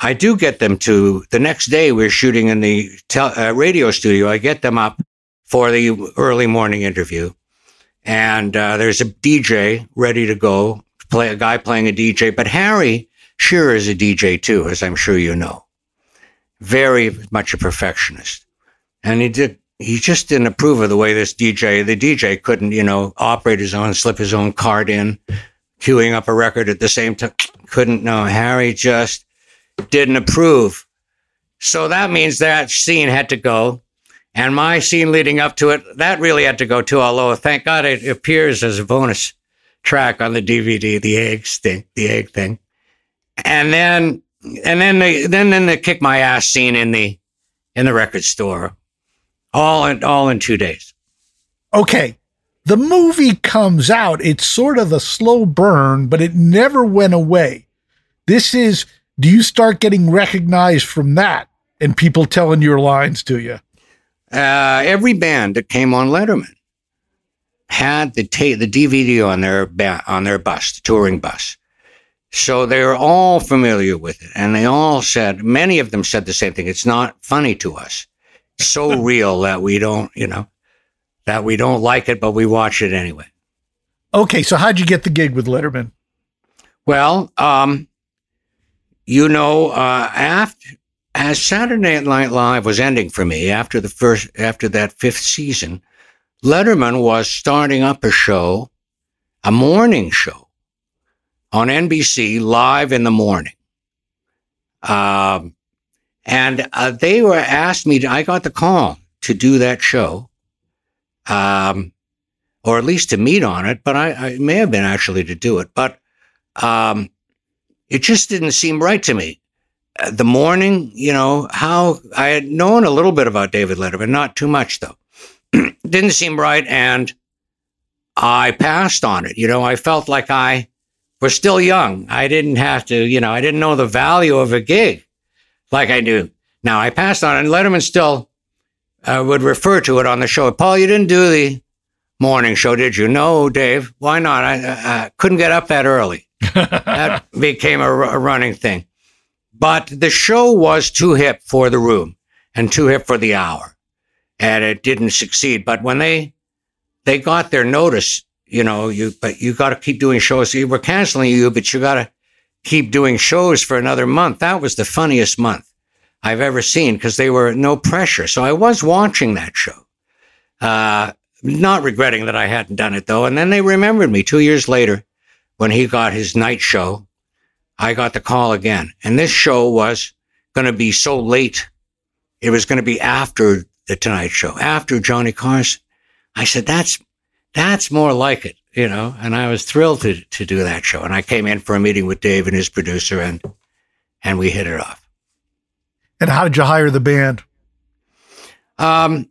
I do get them to the next day. We're shooting in the uh, radio studio. I get them up for the early morning interview, and uh, there's a DJ ready to go. Play a guy playing a DJ, but Harry Shearer is a DJ too, as I'm sure you know very much a perfectionist. And he did, he just didn't approve of the way this DJ, the DJ couldn't, you know, operate his own, slip his own card in, queuing up a record at the same time. Couldn't, know. Harry just didn't approve. So that means that scene had to go. And my scene leading up to it, that really had to go too, although thank God it appears as a bonus track on the DVD, the egg thing, the egg thing. And then and then they then then they kick my ass scene in the in the record store, all in all in two days. Okay, the movie comes out. It's sort of a slow burn, but it never went away. This is. Do you start getting recognized from that and people telling your lines to you? Uh, every band that came on Letterman had the ta- the DVD on their ba- on their bus, the touring bus. So they were all familiar with it. And they all said, many of them said the same thing. It's not funny to us. It's so (laughs) real that we don't, you know, that we don't like it, but we watch it anyway. Okay. So how'd you get the gig with Letterman? Well, um, you know, uh, after, as Saturday Night Live was ending for me after the first, after that fifth season, Letterman was starting up a show, a morning show on NBC live in the morning. Um, and uh, they were asked me, to, I got the call to do that show, um, or at least to meet on it, but I, I may have been actually to do it, but um, it just didn't seem right to me. Uh, the morning, you know, how I had known a little bit about David Letterman, not too much though. (clears throat) didn't seem right. And I passed on it. You know, I felt like I, was still young. I didn't have to, you know, I didn't know the value of a gig like I do now. I passed on, it, and Letterman still uh, would refer to it on the show. Paul, you didn't do the morning show, did you? No, Dave. Why not? I, I couldn't get up that early. That became a, a running thing. But the show was too hip for the room and too hip for the hour, and it didn't succeed. But when they they got their notice you know, you, but you got to keep doing shows. We're canceling you, but you got to keep doing shows for another month. That was the funniest month I've ever seen because they were no pressure. So I was watching that show, uh, not regretting that I hadn't done it though. And then they remembered me two years later when he got his night show. I got the call again. And this show was going to be so late. It was going to be after the Tonight Show, after Johnny Carson. I said, that's that's more like it, you know. And I was thrilled to to do that show. And I came in for a meeting with Dave and his producer, and and we hit it off. And how did you hire the band? Um,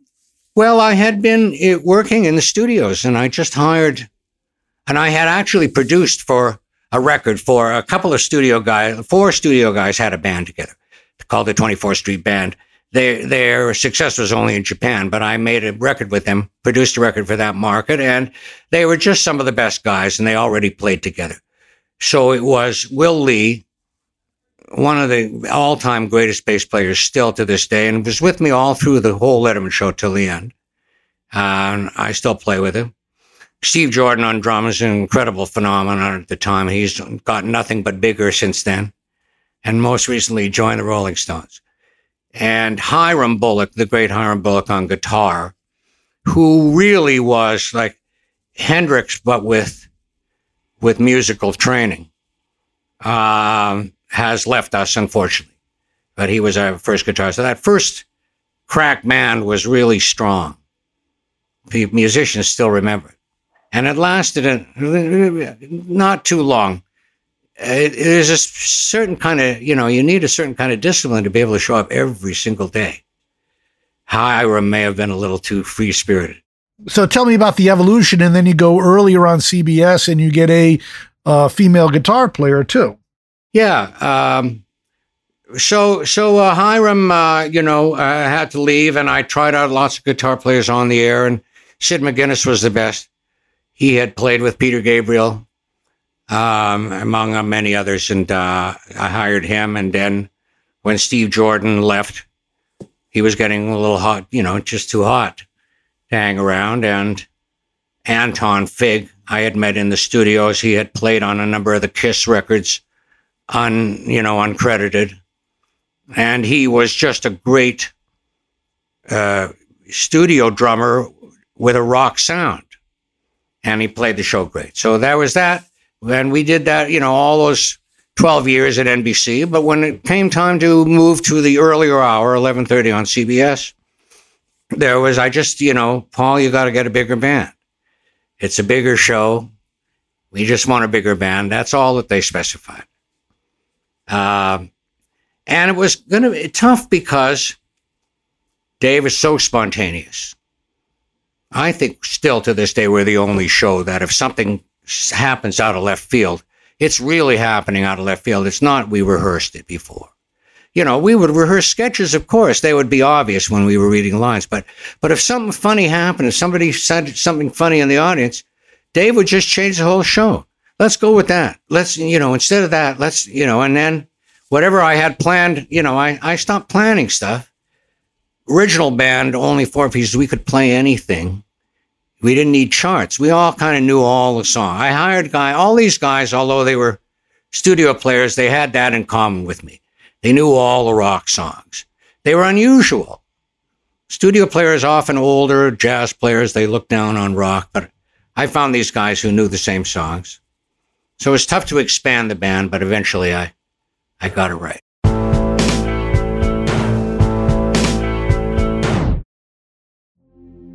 well, I had been eh, working in the studios, and I just hired, and I had actually produced for a record for a couple of studio guys. Four studio guys had a band together called the 24th Street Band they, their success was only in Japan, but I made a record with them, produced a record for that market, and they were just some of the best guys, and they already played together. So it was Will Lee, one of the all-time greatest bass players still to this day, and was with me all through the whole Letterman show till the end. And I still play with him. Steve Jordan on drums, an incredible phenomenon at the time. He's got nothing but bigger since then. And most recently joined the Rolling Stones and Hiram Bullock, the great Hiram Bullock on guitar, who really was like Hendrix, but with with musical training, um, has left us unfortunately. But he was our first guitarist. So that first crack band was really strong. The musicians still remember it. And it lasted a, not too long. It, there's a certain kind of, you know, you need a certain kind of discipline to be able to show up every single day. Hiram may have been a little too free spirited. So tell me about the evolution, and then you go earlier on CBS and you get a uh, female guitar player too. Yeah. Um, so so uh, Hiram, uh, you know, uh, had to leave, and I tried out lots of guitar players on the air, and Sid McGinnis was the best. He had played with Peter Gabriel, um, among uh, many others, and uh, I hired him. And then when Steve Jordan left, he was getting a little hot, you know, just too hot to hang around. And Anton Fig, I had met in the studios. He had played on a number of the Kiss records, un, you know, uncredited and he was just a great uh, studio drummer with a rock sound, and he played the show great. So that was that, and we did that, you know, all those twelve years at NBC. But when it came time to move to the earlier hour, eleven thirty on CBS, there was I just, you know, Paul, you got to get a bigger band. It's a bigger show. We just want a bigger band. That's all that they specified. Um, and it was going to be tough because Dave is so spontaneous. I think still to this day, we're the only show that if something happens out of left field, it's really happening out of left field. It's not we rehearsed it before. You know, we would rehearse sketches, of course. They would be obvious when we were reading lines. But but if something funny happened, if somebody said something funny in the audience, Dave would just change the whole show. Let's go with that. Let's, you know, instead of that, let's, you know, and then whatever I had planned, you know, I, I stopped planning stuff. Original band, only four pieces. We could play anything. We didn't need charts. We all kind of knew all the songs. I hired guy, all these guys, although they were studio players, they had that in common with me. They knew all the rock songs. They were unusual. Studio players, often older jazz players, they look down on rock, but I found these guys who knew the same songs. So it was tough to expand the band, but eventually I, I got it right.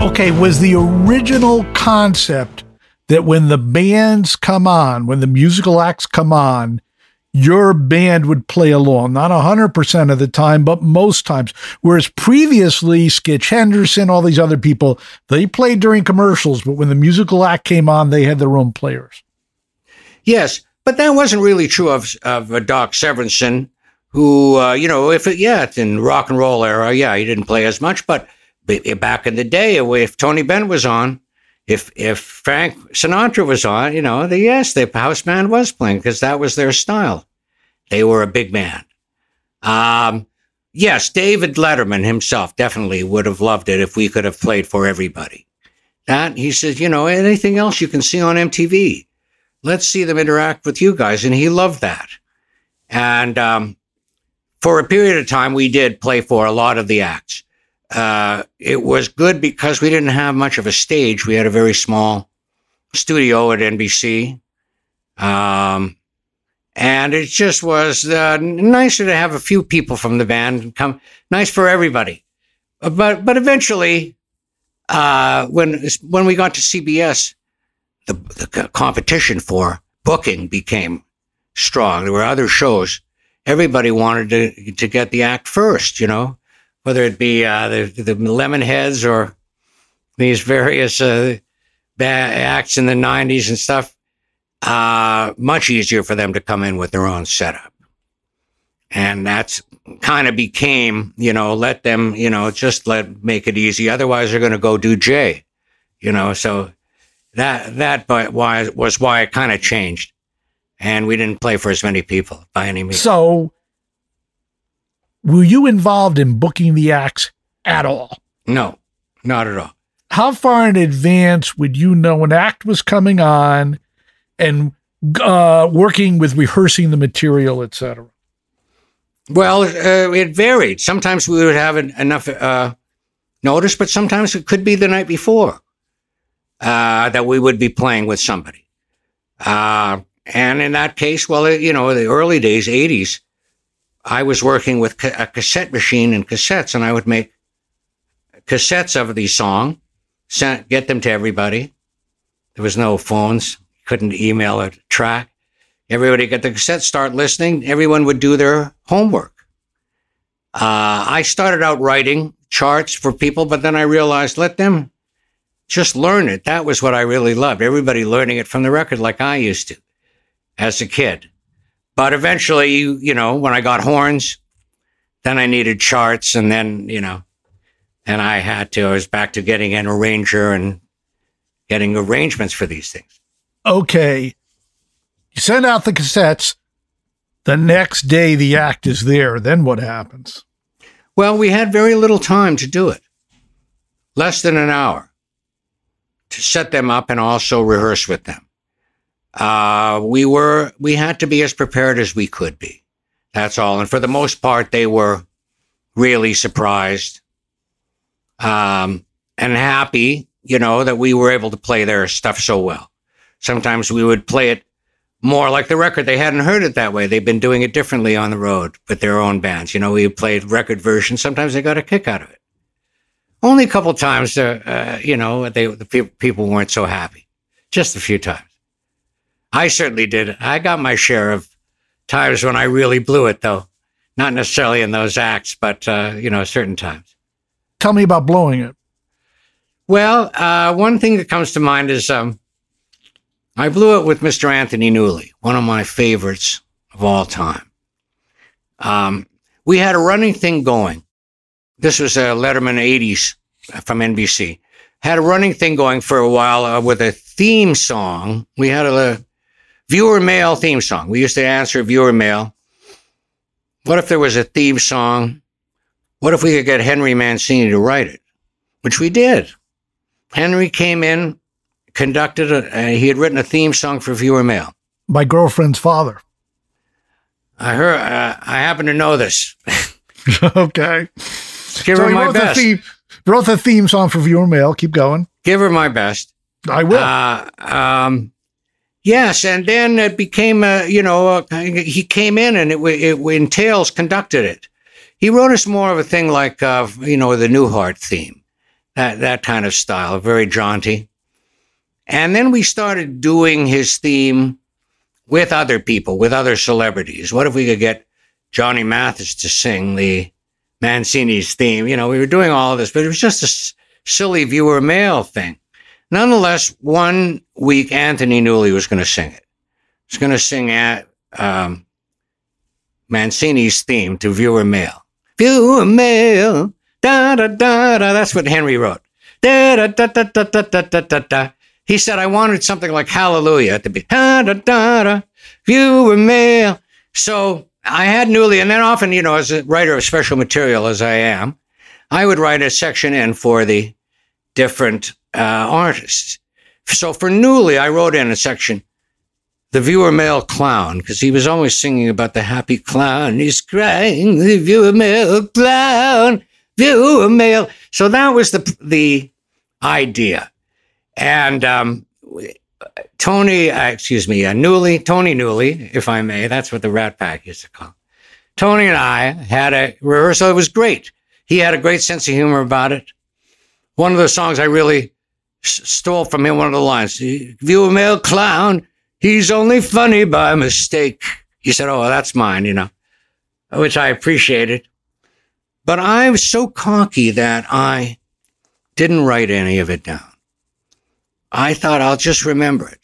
Okay, was the original concept that when the bands come on, when the musical acts come on, your band would play along, not 100% of the time, but most times. Whereas previously, Skitch Henderson, all these other people, they played during commercials, but when the musical act came on, they had their own players. Yes, but that wasn't really true of, of uh, Doc Severinsen, who, uh, you know, if it, yeah, in rock and roll era, yeah, he didn't play as much, but back in the day, if Tony Bennett was on, if if Frank Sinatra was on, you know, the yes, the house band was playing because that was their style. They were a big band. Um, yes, David Letterman himself definitely would have loved it if we could have played for everybody. That he says, you know, anything else you can see on MTV, let's see them interact with you guys, and he loved that. And um, for a period of time, we did play for a lot of the acts. Uh, it was good because we didn't have much of a stage. We had a very small studio at NBC. Um, and it just was uh, nicer to have a few people from the band come, nice for everybody. Uh, but, but eventually, uh, when, when we got to CBS, the, the competition for booking became strong. There were other shows. Everybody wanted to, to get the act first, you know whether it be uh, the, the Lemonheads or these various uh, acts in the 90s and stuff, uh, much easier for them to come in with their own setup. And that's kind of became, you know, let them, you know, just let make it easy. Otherwise, they're going to go do Jay, you know. So that that but why was why it kind of changed, and we didn't play for as many people by any means. So were you involved in booking the acts at all? No, not at all. How far in advance would you know an act was coming on and uh, working with rehearsing the material, etc.? Well, uh, it varied. Sometimes we would have enough uh, notice, but sometimes it could be the night before uh, that we would be playing with somebody. Uh, and in that case, well, you know, the early days, 80s, I was working with a cassette machine and cassettes, and I would make cassettes of the song, get them to everybody. There was no phones, couldn't email a track. Everybody get the cassette, start listening. Everyone would do their homework. Uh, I started out writing charts for people, but then I realized let them just learn it. That was what I really loved. Everybody learning it from the record like I used to as a kid. But eventually, you, you know, when I got horns, then I needed charts and then, you know, and I had to, I was back to getting an arranger and getting arrangements for these things. Okay. You send out the cassettes. The next day, the act is there. Then what happens? Well, we had very little time to do it. Less than an hour to set them up and also rehearse with them uh, we were we had to be as prepared as we could be. That's all. And for the most part, they were really surprised um, and happy, you know, that we were able to play their stuff so well. Sometimes we would play it more like the record. They hadn't heard it that way. They've been doing it differently on the road with their own bands. You know, we played record versions. Sometimes they got a kick out of it. Only a couple times, uh, uh, you know, they the pe- people weren't so happy. Just a few times. I certainly did. I got my share of times when I really blew it, though. Not necessarily in those acts, but, uh, you know, certain times. Tell me about blowing it. Well, uh, one thing that comes to mind is um, I blew it with Mr. Anthony Newley, one of my favorites of all time. Um, we had a running thing going. This was a Letterman 80s from NBC. Had a running thing going for a while uh, with a theme song. We had a, Viewer mail theme song. We used to answer viewer mail. What if there was a theme song? What if we could get Henry Mancini to write it? Which we did. Henry came in, conducted a, uh, he had written a theme song for viewer mail. My girlfriend's father. I heard, uh, I happen to know this. (laughs) okay. Give so her my best. The theme, wrote the theme song for viewer mail. Keep going. Give her my best. I will. Uh, um, Yes, and then it became a, you know, a, he came in and it, it when Tales conducted it. He wrote us more of a thing like, uh, you know, the Newhart theme, that that kind of style, very jaunty. And then we started doing his theme with other people, with other celebrities. What if we could get Johnny Mathis to sing the Mancini's theme? You know, we were doing all this, but it was just a s- silly viewer mail thing. Nonetheless, one week Anthony Newley was going to sing it. He was going to sing at um, Mancini's theme to viewer mail. Viewer mail, da da da da. That's what Henry wrote. Da da da da da da da da da. He said I wanted something like Hallelujah the beginning. Da da da da. Viewer mail. So I had Newley, and then often, you know, as a writer of special material as I am, I would write a section in for the different uh, artists. So for Newley, I wrote in a section, the viewer mail clown, because he was always singing about the happy clown. He's crying, the viewer mail clown, viewer mail. So that was the the idea, and um, Tony, uh, excuse me, uh, Newley, Tony Newley, if I may, that's what the Rat Pack used to call. Tony and I had a rehearsal. It was great. He had a great sense of humor about it. One of the songs I really stole from him, one of the lines, viewer mail clown, he's only funny by mistake. He said, oh, that's mine, you know, which I appreciated. But I was so cocky that I didn't write any of it down. I thought I'll just remember it.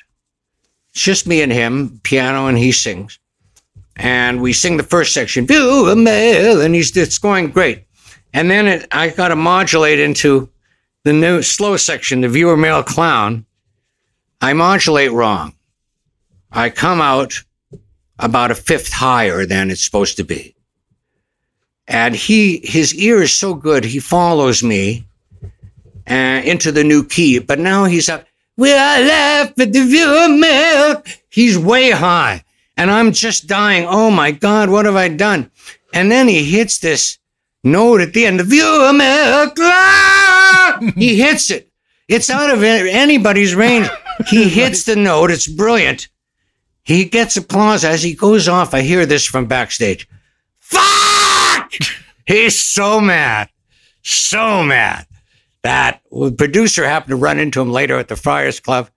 It's just me and him, piano, and he sings. And we sing the first section, view a male, and he's it's going great. And then it, I got to modulate into the new slow section, the viewer mail clown. I modulate wrong. I come out about a fifth higher than it's supposed to be. And he, his ear is so good, he follows me uh, into the new key. But now he's up. We are left with the viewer mail. He's way high. And I'm just dying. Oh my God, what have I done? And then he hits this note at the end, the viewer mail. clown. He hits it. It's out of anybody's range. He (laughs) hits the note. It's brilliant. He gets applause as he goes off. I hear this from backstage. Fuck! He's so mad. So mad that the producer happened to run into him later at the Friars Club.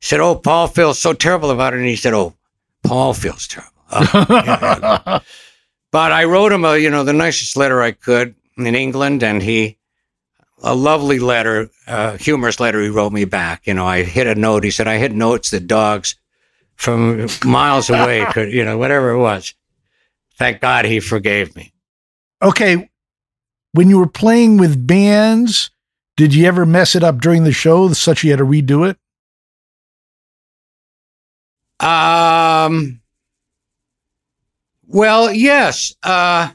Said, "Oh, Paul feels so terrible about it," and he said, "Oh, Paul feels terrible." Oh, yeah, yeah. (laughs) but I wrote him a, you know, the nicest letter I could in England, and he, a lovely letter, uh, humorous letter. He wrote me back. You know, I hit a note. He said, "I hit notes that dogs from miles away (laughs) could, you know, whatever it was." Thank God he forgave me. Okay. When you were playing with bands, did you ever mess it up during the show such you had to redo it? Um. Well, yes. Uh,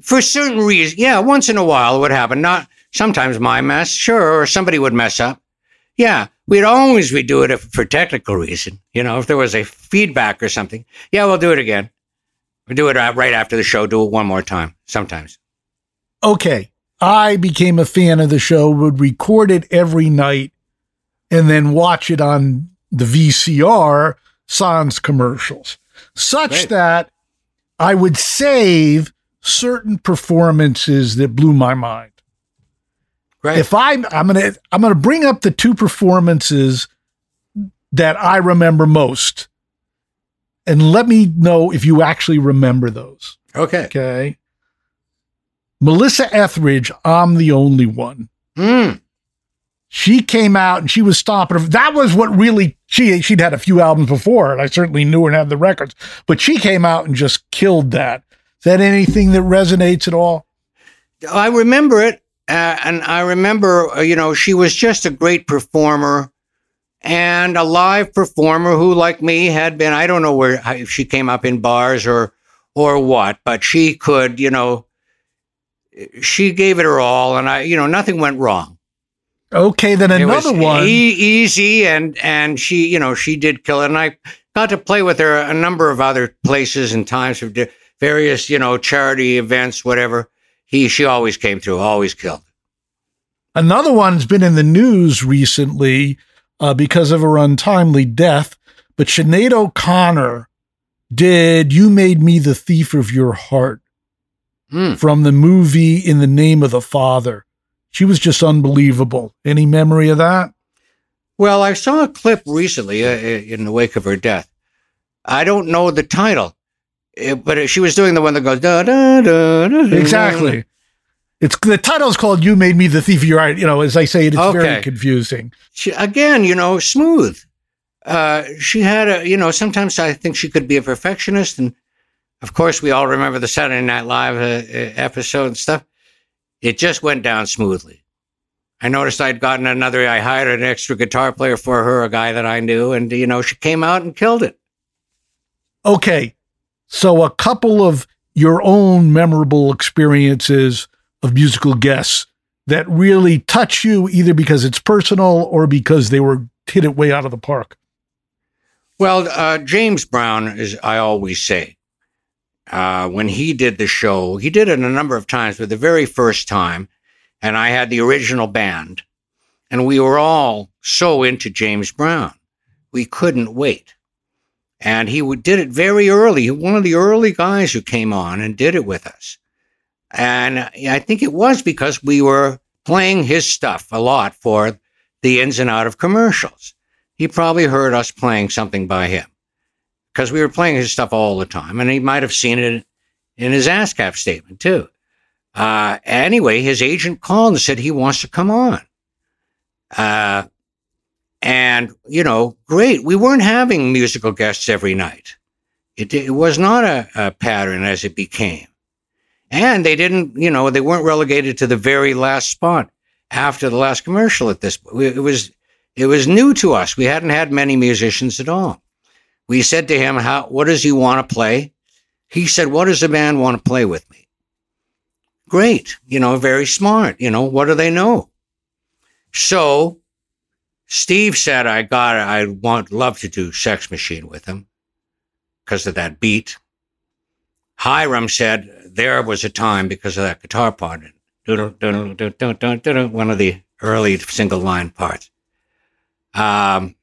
for certain reasons, yeah. Once in a while, it would happen. Not sometimes my mess, sure, or somebody would mess up. Yeah, we'd always redo it if, for technical reason. You know, if there was a feedback or something. Yeah, we'll do it again. We do it uh, right after the show. Do it one more time. Sometimes. Okay. I became a fan of the show, would record it every night and then watch it on the VCR sans commercials, such Great. that I would save certain performances that blew my mind. Great. If I I'm gonna I'm gonna bring up the two performances that I remember most, and let me know if you actually remember those. okay. Okay. Melissa Etheridge, I'm the only one. Mm. She came out and she was stomping. That was what really she she'd had a few albums before, and I certainly knew her and had the records. But she came out and just killed that. Is that anything that resonates at all? I remember it, uh, and I remember, uh, you know, she was just a great performer and a live performer who, like me, had been. I don't know where if she came up in bars or or what, but she could, you know, she gave it her all, and I, you know, nothing went wrong. Okay, then another one. e- easy, and and she, you know, she did kill it, and I got to play with her a number of other places and times for various, you know, charity events, whatever. He, she always came through, always killed. Another one's been in the news recently uh, because of her untimely death. But Sinead O'Connor did "You Made Me the Thief of Your Heart" Hmm. from the movie "In the Name of the Father." She was just unbelievable. Any memory of that? Well, I saw a clip recently uh, in the wake of her death. I don't know the title, eh, but she was doing the one that goes da da da. da exactly. It's the title is called "You Made Me the Thief of Your Eye." You know, as I say, it's okay. very confusing. She, again, you know, smooth. Uh, she had a, you know, sometimes I think she could be a perfectionist, and of course, we all remember the Saturday Night Live uh, uh episode and stuff. It just went down smoothly. I noticed I'd gotten another. I hired an extra guitar player for her, a guy that I knew, and you know, she came out and killed it. Okay, so a couple of your own memorable experiences of musical guests that really touch you either because it's personal or because they were hit it way out of the park? Well, uh, James Brown, as I always say, uh, when he did the show, he did it a number of times, but the very first time, and I had the original band, and we were all so into James Brown. We couldn't wait. And he did it very early, one of the early guys who came on and did it with us. And I think it was because we were playing his stuff a lot for the ins and out of commercials. He probably heard us playing something by him because we were playing his stuff all the time. And he might have seen it in his ASCAP statement too. Uh, anyway, his agent called and said he wants to come on. Uh, and, you know, great. We weren't having musical guests every night. It, it was not a, a pattern as it became. And they didn't, you know, they weren't relegated to the very last spot after the last commercial at this It was, it was new to us. We hadn't had many musicians at all. We said to him, how, what does he want to play? He said, what does the band want to play with me? Great. You know, very smart. You know, what do they know? So Steve said, I got, I want, love to do Sex Machine with him because of that beat. Hiram said, there was a time because of that guitar part, one of the early single line parts. Um,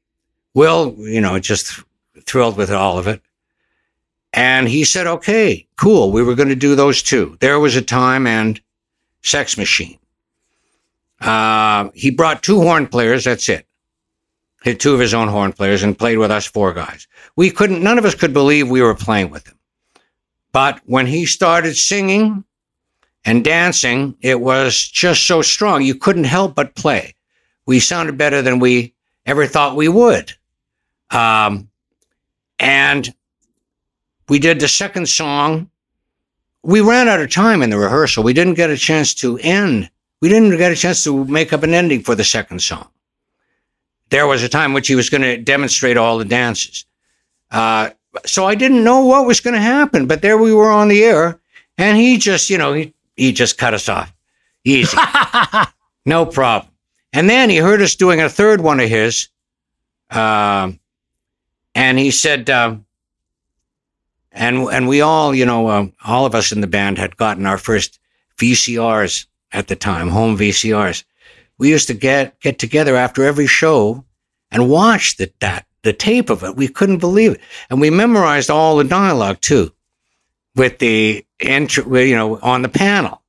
Will, you know, just thrilled with all of it. And he said, okay, cool. We were going to do those two. There was a time and Sex Machine. Uh, he brought two horn players. That's it. Hit two of his own horn players and played with us four guys. We couldn't, none of us could believe we were playing with him. But when he started singing and dancing, it was just so strong. You couldn't help but play. We sounded better than we ever thought we would. Um, and we did the second song. We ran out of time in the rehearsal. We didn't get a chance to end. We didn't get a chance to make up an ending for the second song. There was a time which he was going to demonstrate all the dances. Uh, so I didn't know what was going to happen, but there we were on the air, and he just, you know, he he just cut us off, easy, (laughs) no problem. And then he heard us doing a third one of his, um, and he said, um, and and we all, you know, uh, all of us in the band had gotten our first VCRs at the time, home VCRs. We used to get get together after every show and watch that that the tape of it. We couldn't believe it. And we memorized all the dialogue too with the intro, you know, on the panel.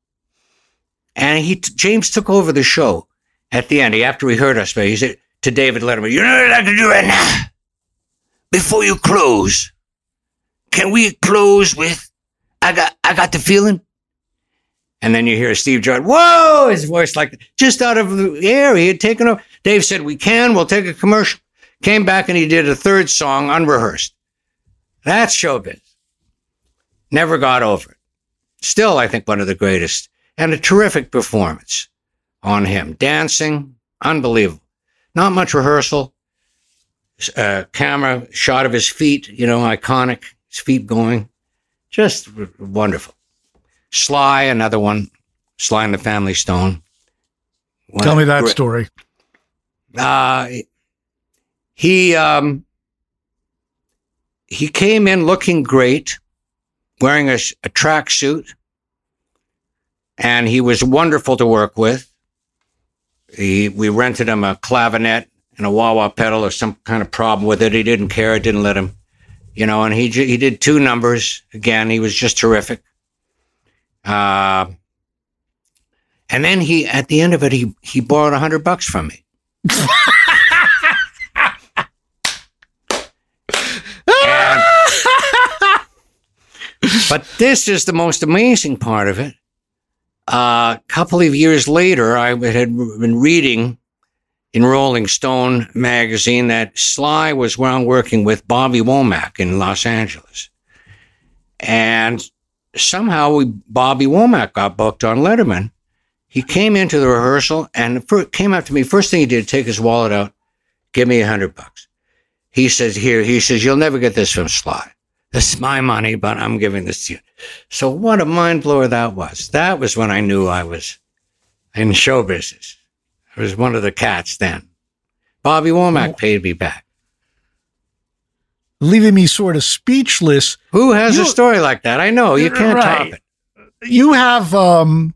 And he, James took over the show at the end. He, after he heard us, but he said to David Letterman, you know what like to do right now? Before you close, can we close with, I got, I got the feeling? And then you hear Steve Jordan, whoa, his voice like just out of the air. He had taken over. Dave said, we can, we'll take a commercial. Came back and he did a third song unrehearsed. That's showbiz. Never got over it. Still, I think one of the greatest and a terrific performance on him. Dancing, unbelievable. Not much rehearsal. Uh, camera shot of his feet, you know, iconic. His feet going. Just wonderful. Sly, another one. Sly and the Family Stone. Tell me that great. story. Uh, he um, he came in looking great, wearing a, a tracksuit, and he was wonderful to work with. He, we rented him a clavinet and a wah wah pedal or some kind of problem with it. He didn't care. It didn't let him, you know. And he he did two numbers again. He was just terrific. Uh, And then he, at the end of it, he he borrowed a hundred bucks from me. And- but this is the most amazing part of it. Uh, a couple of years later, I had been reading in Rolling Stone magazine that Sly was well working with Bobby Womack in Los Angeles. And somehow we, Bobby Womack got booked on Letterman. He came into the rehearsal and fir- came up to me. First thing he did, take his wallet out, give me a hundred bucks. He says, here, he says, you'll never get this from Sly. This is my money, but I'm giving this to you. So what a mind blower that was. That was when I knew I was in show business. I was one of the cats then. Bobby Womack paid me back. Leaving me sort of speechless. Who has a story like that? I know you can't top it. You have um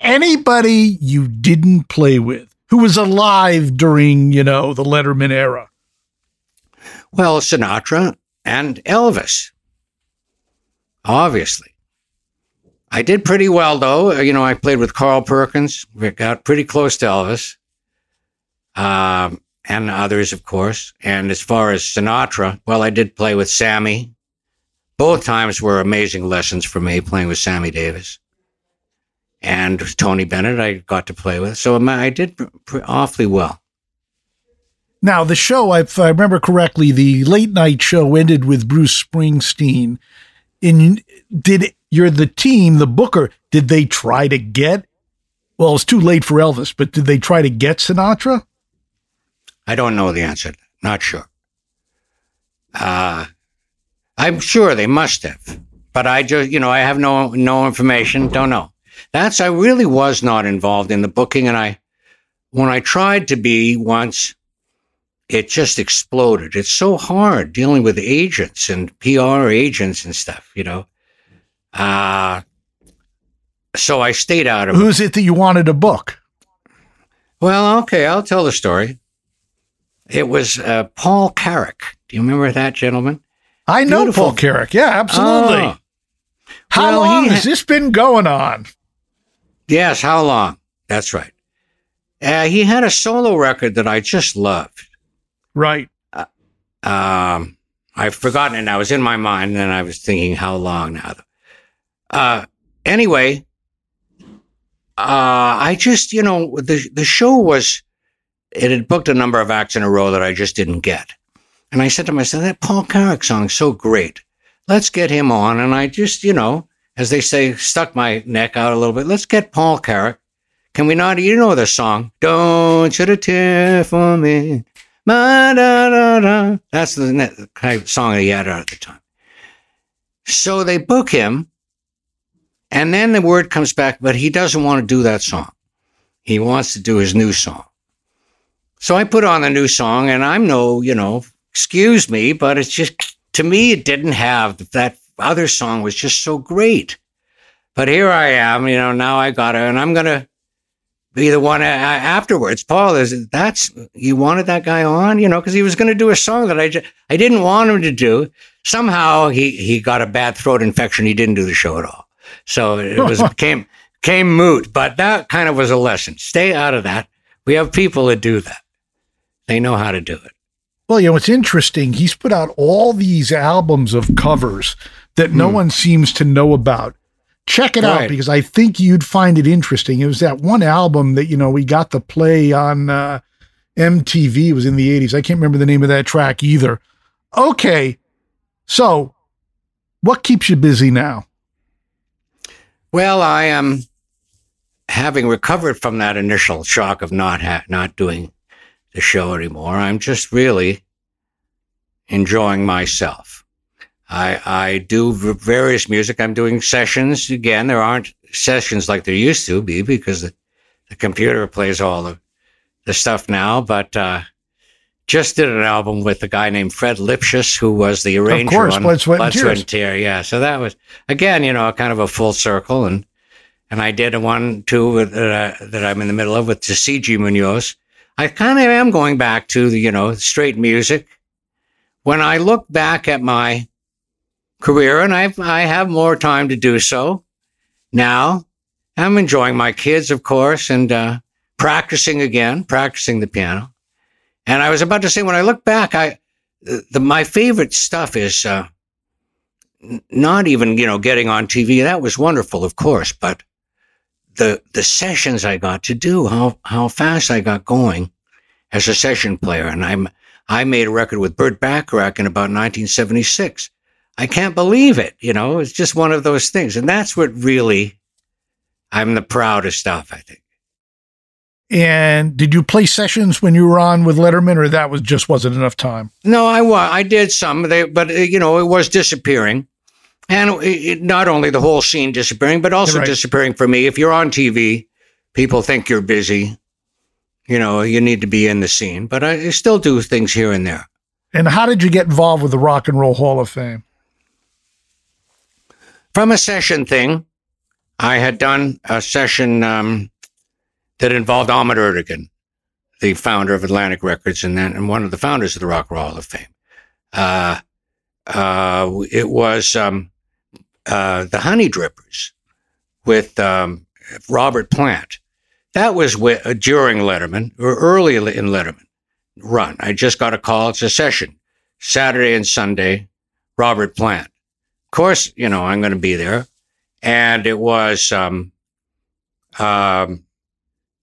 anybody you didn't play with who was alive during, you know, the Letterman era. Well, Sinatra and Elvis. Obviously. I did pretty well though. You know, I played with Carl Perkins. We got pretty close to Elvis. Um, and others, of course. And as far as Sinatra, well, I did play with Sammy. Both times were amazing lessons for me playing with Sammy Davis. And Tony Bennett, I got to play with. So um, I did awfully well. Now, the show, if I remember correctly, the late night show ended with Bruce Springsteen. In did you're the team, the booker, did they try to get well, it's too late for Elvis, but did they try to get Sinatra? I don't know the answer. Not sure. Uh, I'm sure they must have, but I just, you know, I have no no information. Don't know. That's I really was not involved in the booking, and I, when I tried to be once, it just exploded. It's so hard dealing with agents and PR agents and stuff, you know. Uh so I stayed out of it. Who's it that you wanted to book? Well, okay, I'll tell the story. It was uh, Paul Carrack. Do you remember that gentleman? I know Beautiful. Paul Carrack. Yeah, absolutely. Oh. How Well, long has ha- this been going on? Yes, how long? That's right. Uh, he had a solo record that I just loved. Right. Um, I've forgotten it now. It was in my mind, and I was thinking, how long now? Uh, anyway, uh, I just, you know, the the show was, it had booked a number of acts in a row that I just didn't get, and I said to myself, that Paul Carrack song's so great. Let's get him on, and I just, you know, as they say, stuck my neck out a little bit. Let's get Paul Carrack. Can we not? You know the song, "Don't Shed a Tear for Me." Ma, da, da, da. That's the kind of song he had out at the time. So they book him, and then the word comes back, but he doesn't want to do that song. He wants to do his new song. So I put on the new song, and I'm no, you know, excuse me, but it's just, to me, it didn't have that other song was just so great. But here I am, you know, now I got it, and I'm going to be the one a- a- afterwards. Paul, is that's you wanted that guy on, you know, because he was going to do a song that I just, I didn't want him to do. Somehow he he got a bad throat infection. He didn't do the show at all, so it was (laughs) came came moot. But that kind of was a lesson. Stay out of that. We have people that do that. They know how to do it. Well, you know, it's interesting. He's put out all these albums of covers that no one seems to know about. Check it out because I think you'd find it interesting. It was that one album that, you know, we got to play on uh, MTV. It was in the 80s. I can't remember the name of that track either. Okay. So, what keeps you busy now? Well, I am having recovered from that initial shock of not ha- not doing the show anymore. I'm just really enjoying myself. I I do various music. I'm doing sessions again. There aren't sessions like there used to be because the, the computer plays all the the stuff now. But uh, just did an album with a guy named Fred Lipsius, who was the arranger of course, on Blood, Sweat, and Tears. Tear. Yeah, so that was again, you know, kind of a full circle, and and I did a one too with, uh, that I'm in the middle of with Tisziji Munoz. I kind of am going back to the you know straight music. When I look back at my career, and I've, I have more time to do so now, I'm enjoying my kids, of course, and uh, practicing again, practicing the piano. And I was about to say, when I look back, I the, my favorite stuff is uh, not even you know getting on TV. That was wonderful, of course, but the the sessions I got to do, how how fast I got going as a session player, and I'm I made a record with Burt Bacharach in about 1976. I can't believe it. You know, it's just one of those things, and that's what really I'm the proudest of. I think. And did you play sessions when you were on with Letterman, or that was just wasn't enough time? No, I was. I did some, they, but you know, it was disappearing, and it, not only the whole scene disappearing, but also right. disappearing for me. If you're on TV, people think you're busy. You know, you need to be in the scene, but I still do things here and there. And how did you get involved with the Rock and Roll Hall of Fame? From a session thing, I had done a session. Um, that involved Ahmet Ertegun, the founder of Atlantic Records and then and one of the founders of the Rock and Roll Hall of Fame. Uh, uh, it was um, uh, the Honey Drippers with um, Robert Plant. That was with, uh, during Letterman or early in Letterman run. I just got a call. It's a session, Saturday and Sunday. Robert Plant. Of course, you know I'm going to be there, and it was um, um,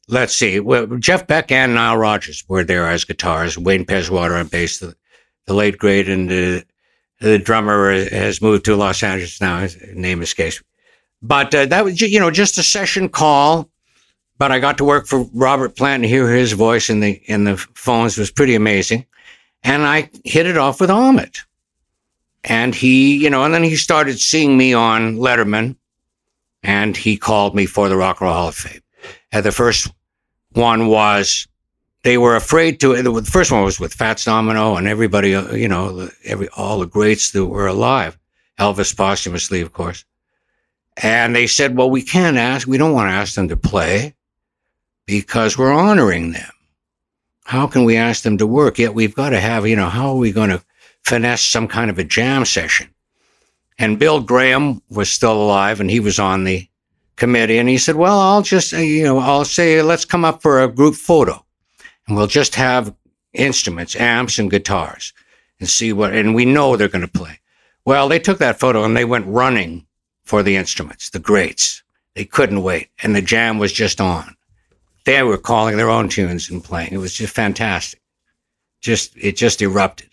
let's see. Well, Jeff Beck and Nile Rodgers were there as guitars. Wayne Pedziwiatr on bass, the, the late great, and the, the drummer has moved to Los Angeles now. His name escapes. But uh, that was, you know, just a session call. But I got to work for Robert Plant and hear his voice in the in the phones was pretty amazing. And I hit it off with Ahmet. And he, you know, and then he started seeing me on Letterman, and he called me for the Rock and Roll Hall of Fame. And the first one was they were afraid to. The first one was with Fats Domino and everybody, uh, you know, every all the greats that were alive. Elvis posthumously, of course. And they said, well, we can't ask, we don't want to ask them to play because we're honoring them. How can we ask them to work? Yet we've got to have, you know, how are we going to finesse some kind of a jam session? And Bill Graham was still alive and he was on the committee. And he said, well, I'll just, uh, you know, I'll say, let's come up for a group photo and we'll just have instruments, amps and guitars and see what, and we know they're going to play. Well, they took that photo and they went running for the instruments, the greats. They couldn't wait. And the jam was just on. They were calling their own tunes and playing. It was just fantastic. Just, it just erupted.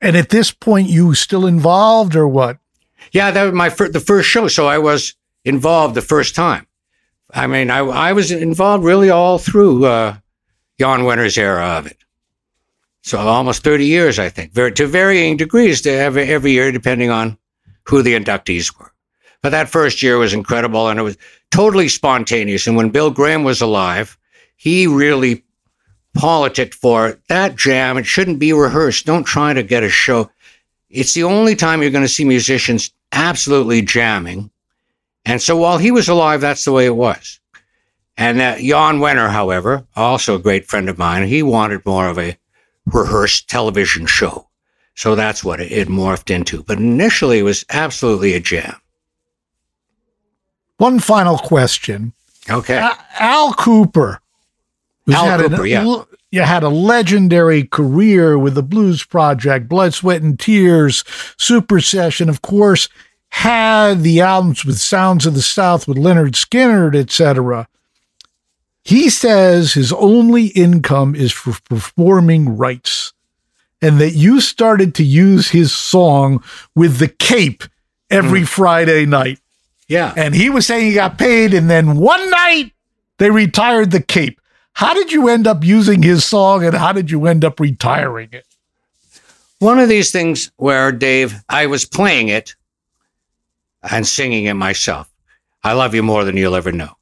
And at this point, you still involved or what? Yeah, that was my fir- the first show. So I was involved the first time. I mean, I, I was involved really all through uh, Jan Wenner's era of it. So almost 30 years, I think, very, to varying degrees to every, every year, depending on who the inductees were. But that first year was incredible and it was totally spontaneous. And when Bill Graham was alive, he really politicked for that jam. It shouldn't be rehearsed. Don't try to get a show. It's the only time you're going to see musicians absolutely jamming and so while he was alive, that's the way it was. And uh, Jan Wenner, however, also a great friend of mine, he wanted more of a rehearsed television show. So that's what it, it morphed into. But initially, it was absolutely a jam. One final question. Okay. Al Kooper. Al Kooper, an, yeah. You had a legendary career with the Blues Project, Blood, Sweat, and Tears, Super Session, of course had the albums with Sounds of the South with Lynyrd Skynyrd, etc. He says his only income is for performing rights and that you started to use his song with the cape every mm. Friday night. Yeah. And he was saying he got paid and then one night they retired the cape. How did you end up using his song and how did you end up retiring it? One of these things where Dave, I was playing it and singing it myself. I love you more than you'll ever know.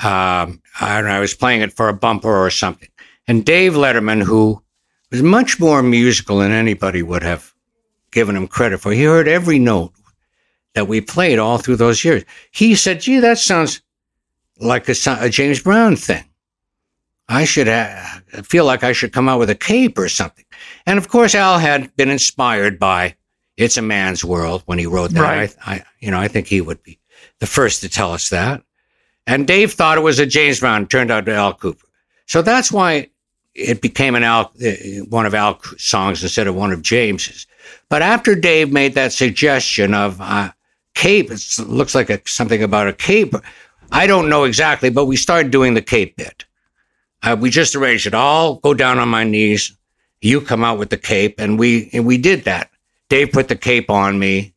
Um, I, I was playing it for a bumper or something. And Dave Letterman, who was much more musical than anybody would have given him credit for, he heard every note that we played all through those years. He said, gee, that sounds like a, a James Brown thing. I should have, feel like I should come out with a cape or something. And of course, Al had been inspired by it's a man's world when he wrote that. Right. I, I, you know, I think he would be the first to tell us that. And Dave thought it was a James Brown, turned out to Al Kooper. So that's why it became an Al, uh, one of Al's songs instead of one of James's. But after Dave made that suggestion of uh, cape, it looks like a, something about a cape. I don't know exactly, but we started doing the cape bit. Uh, we just arranged it. I'll go down on my knees. You come out with the cape, and we and we did that. Dave put the cape on me,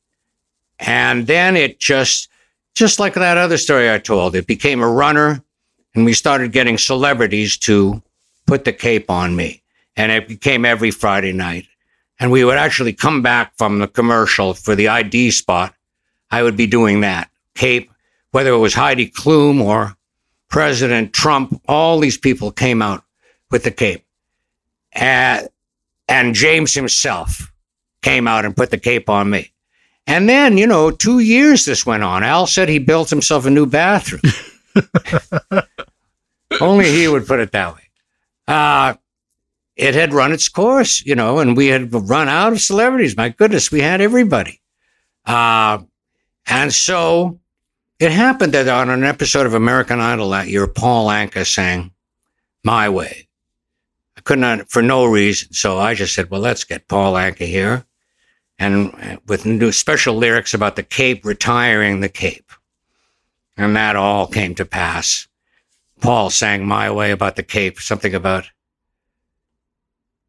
and then it just just like that other story I told. It became a runner, and we started getting celebrities to put the cape on me, and it became every Friday night. And we would actually come back from the commercial for the ID spot. I would be doing that cape, whether it was Heidi Klum or President Trump. All these people came out with the cape, and, and James himself came out and put the cape on me. And then, you know, two years this went on. Al said he built himself a new bathroom. (laughs) Only he would put it that way. Uh, it had run its course, you know, and we had run out of celebrities. My goodness, we had everybody. Uh, and so it happened that on an episode of American Idol that year, Paul Anka sang My Way. I couldn't, for no reason. So I just said, well, let's get Paul Anka here and with new special lyrics about the Cape retiring the Cape. And that all came to pass. Paul sang My Way about the Cape, something about.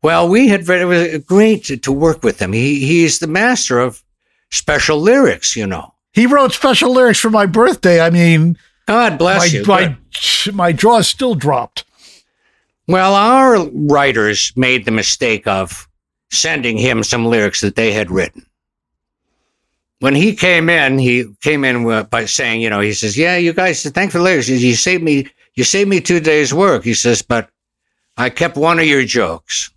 Well, we had it was great to, to work with him. He he's the master of special lyrics, you know. He wrote special lyrics for my birthday. I mean, God bless my, you. My, my jaw still dropped. Well, our writers made the mistake of sending him some lyrics that they had written. When he came in, he came in by saying, you know, he says, "Yeah, you guys, thanks for the lyrics. You saved me. You saved me two days' work." He says, "But I kept one of your jokes,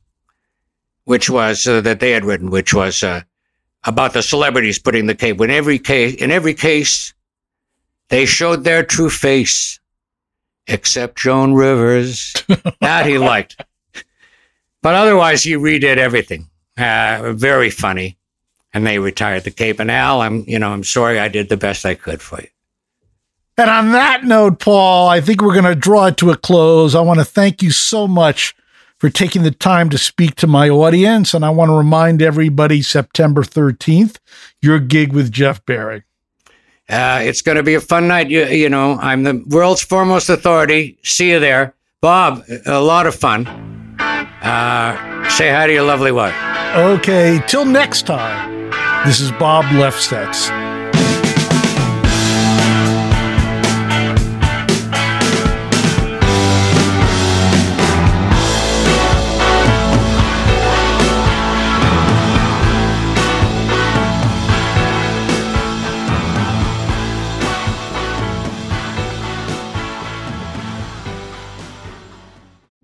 which was uh, that they had written, which was uh, about the celebrities putting the cape. In every case, in every case, they showed their true face, except Joan Rivers. (laughs) that he liked." But otherwise, he redid everything. Uh, very funny. And they retired the Cape and Al. I'm, you know, I'm sorry I did the best I could for you. And on that note, Paul, I think we're going to draw it to a close. I want to thank you so much for taking the time to speak to my audience. And I want to remind everybody September 13th, your gig with Jeff Barry. Uh, it's going to be a fun night. You, you know, I'm the world's foremost authority. See you there. Bob, a lot of fun. Uh, say hi to your lovely wife. Okay, till next time. This is Bob Lefsetz.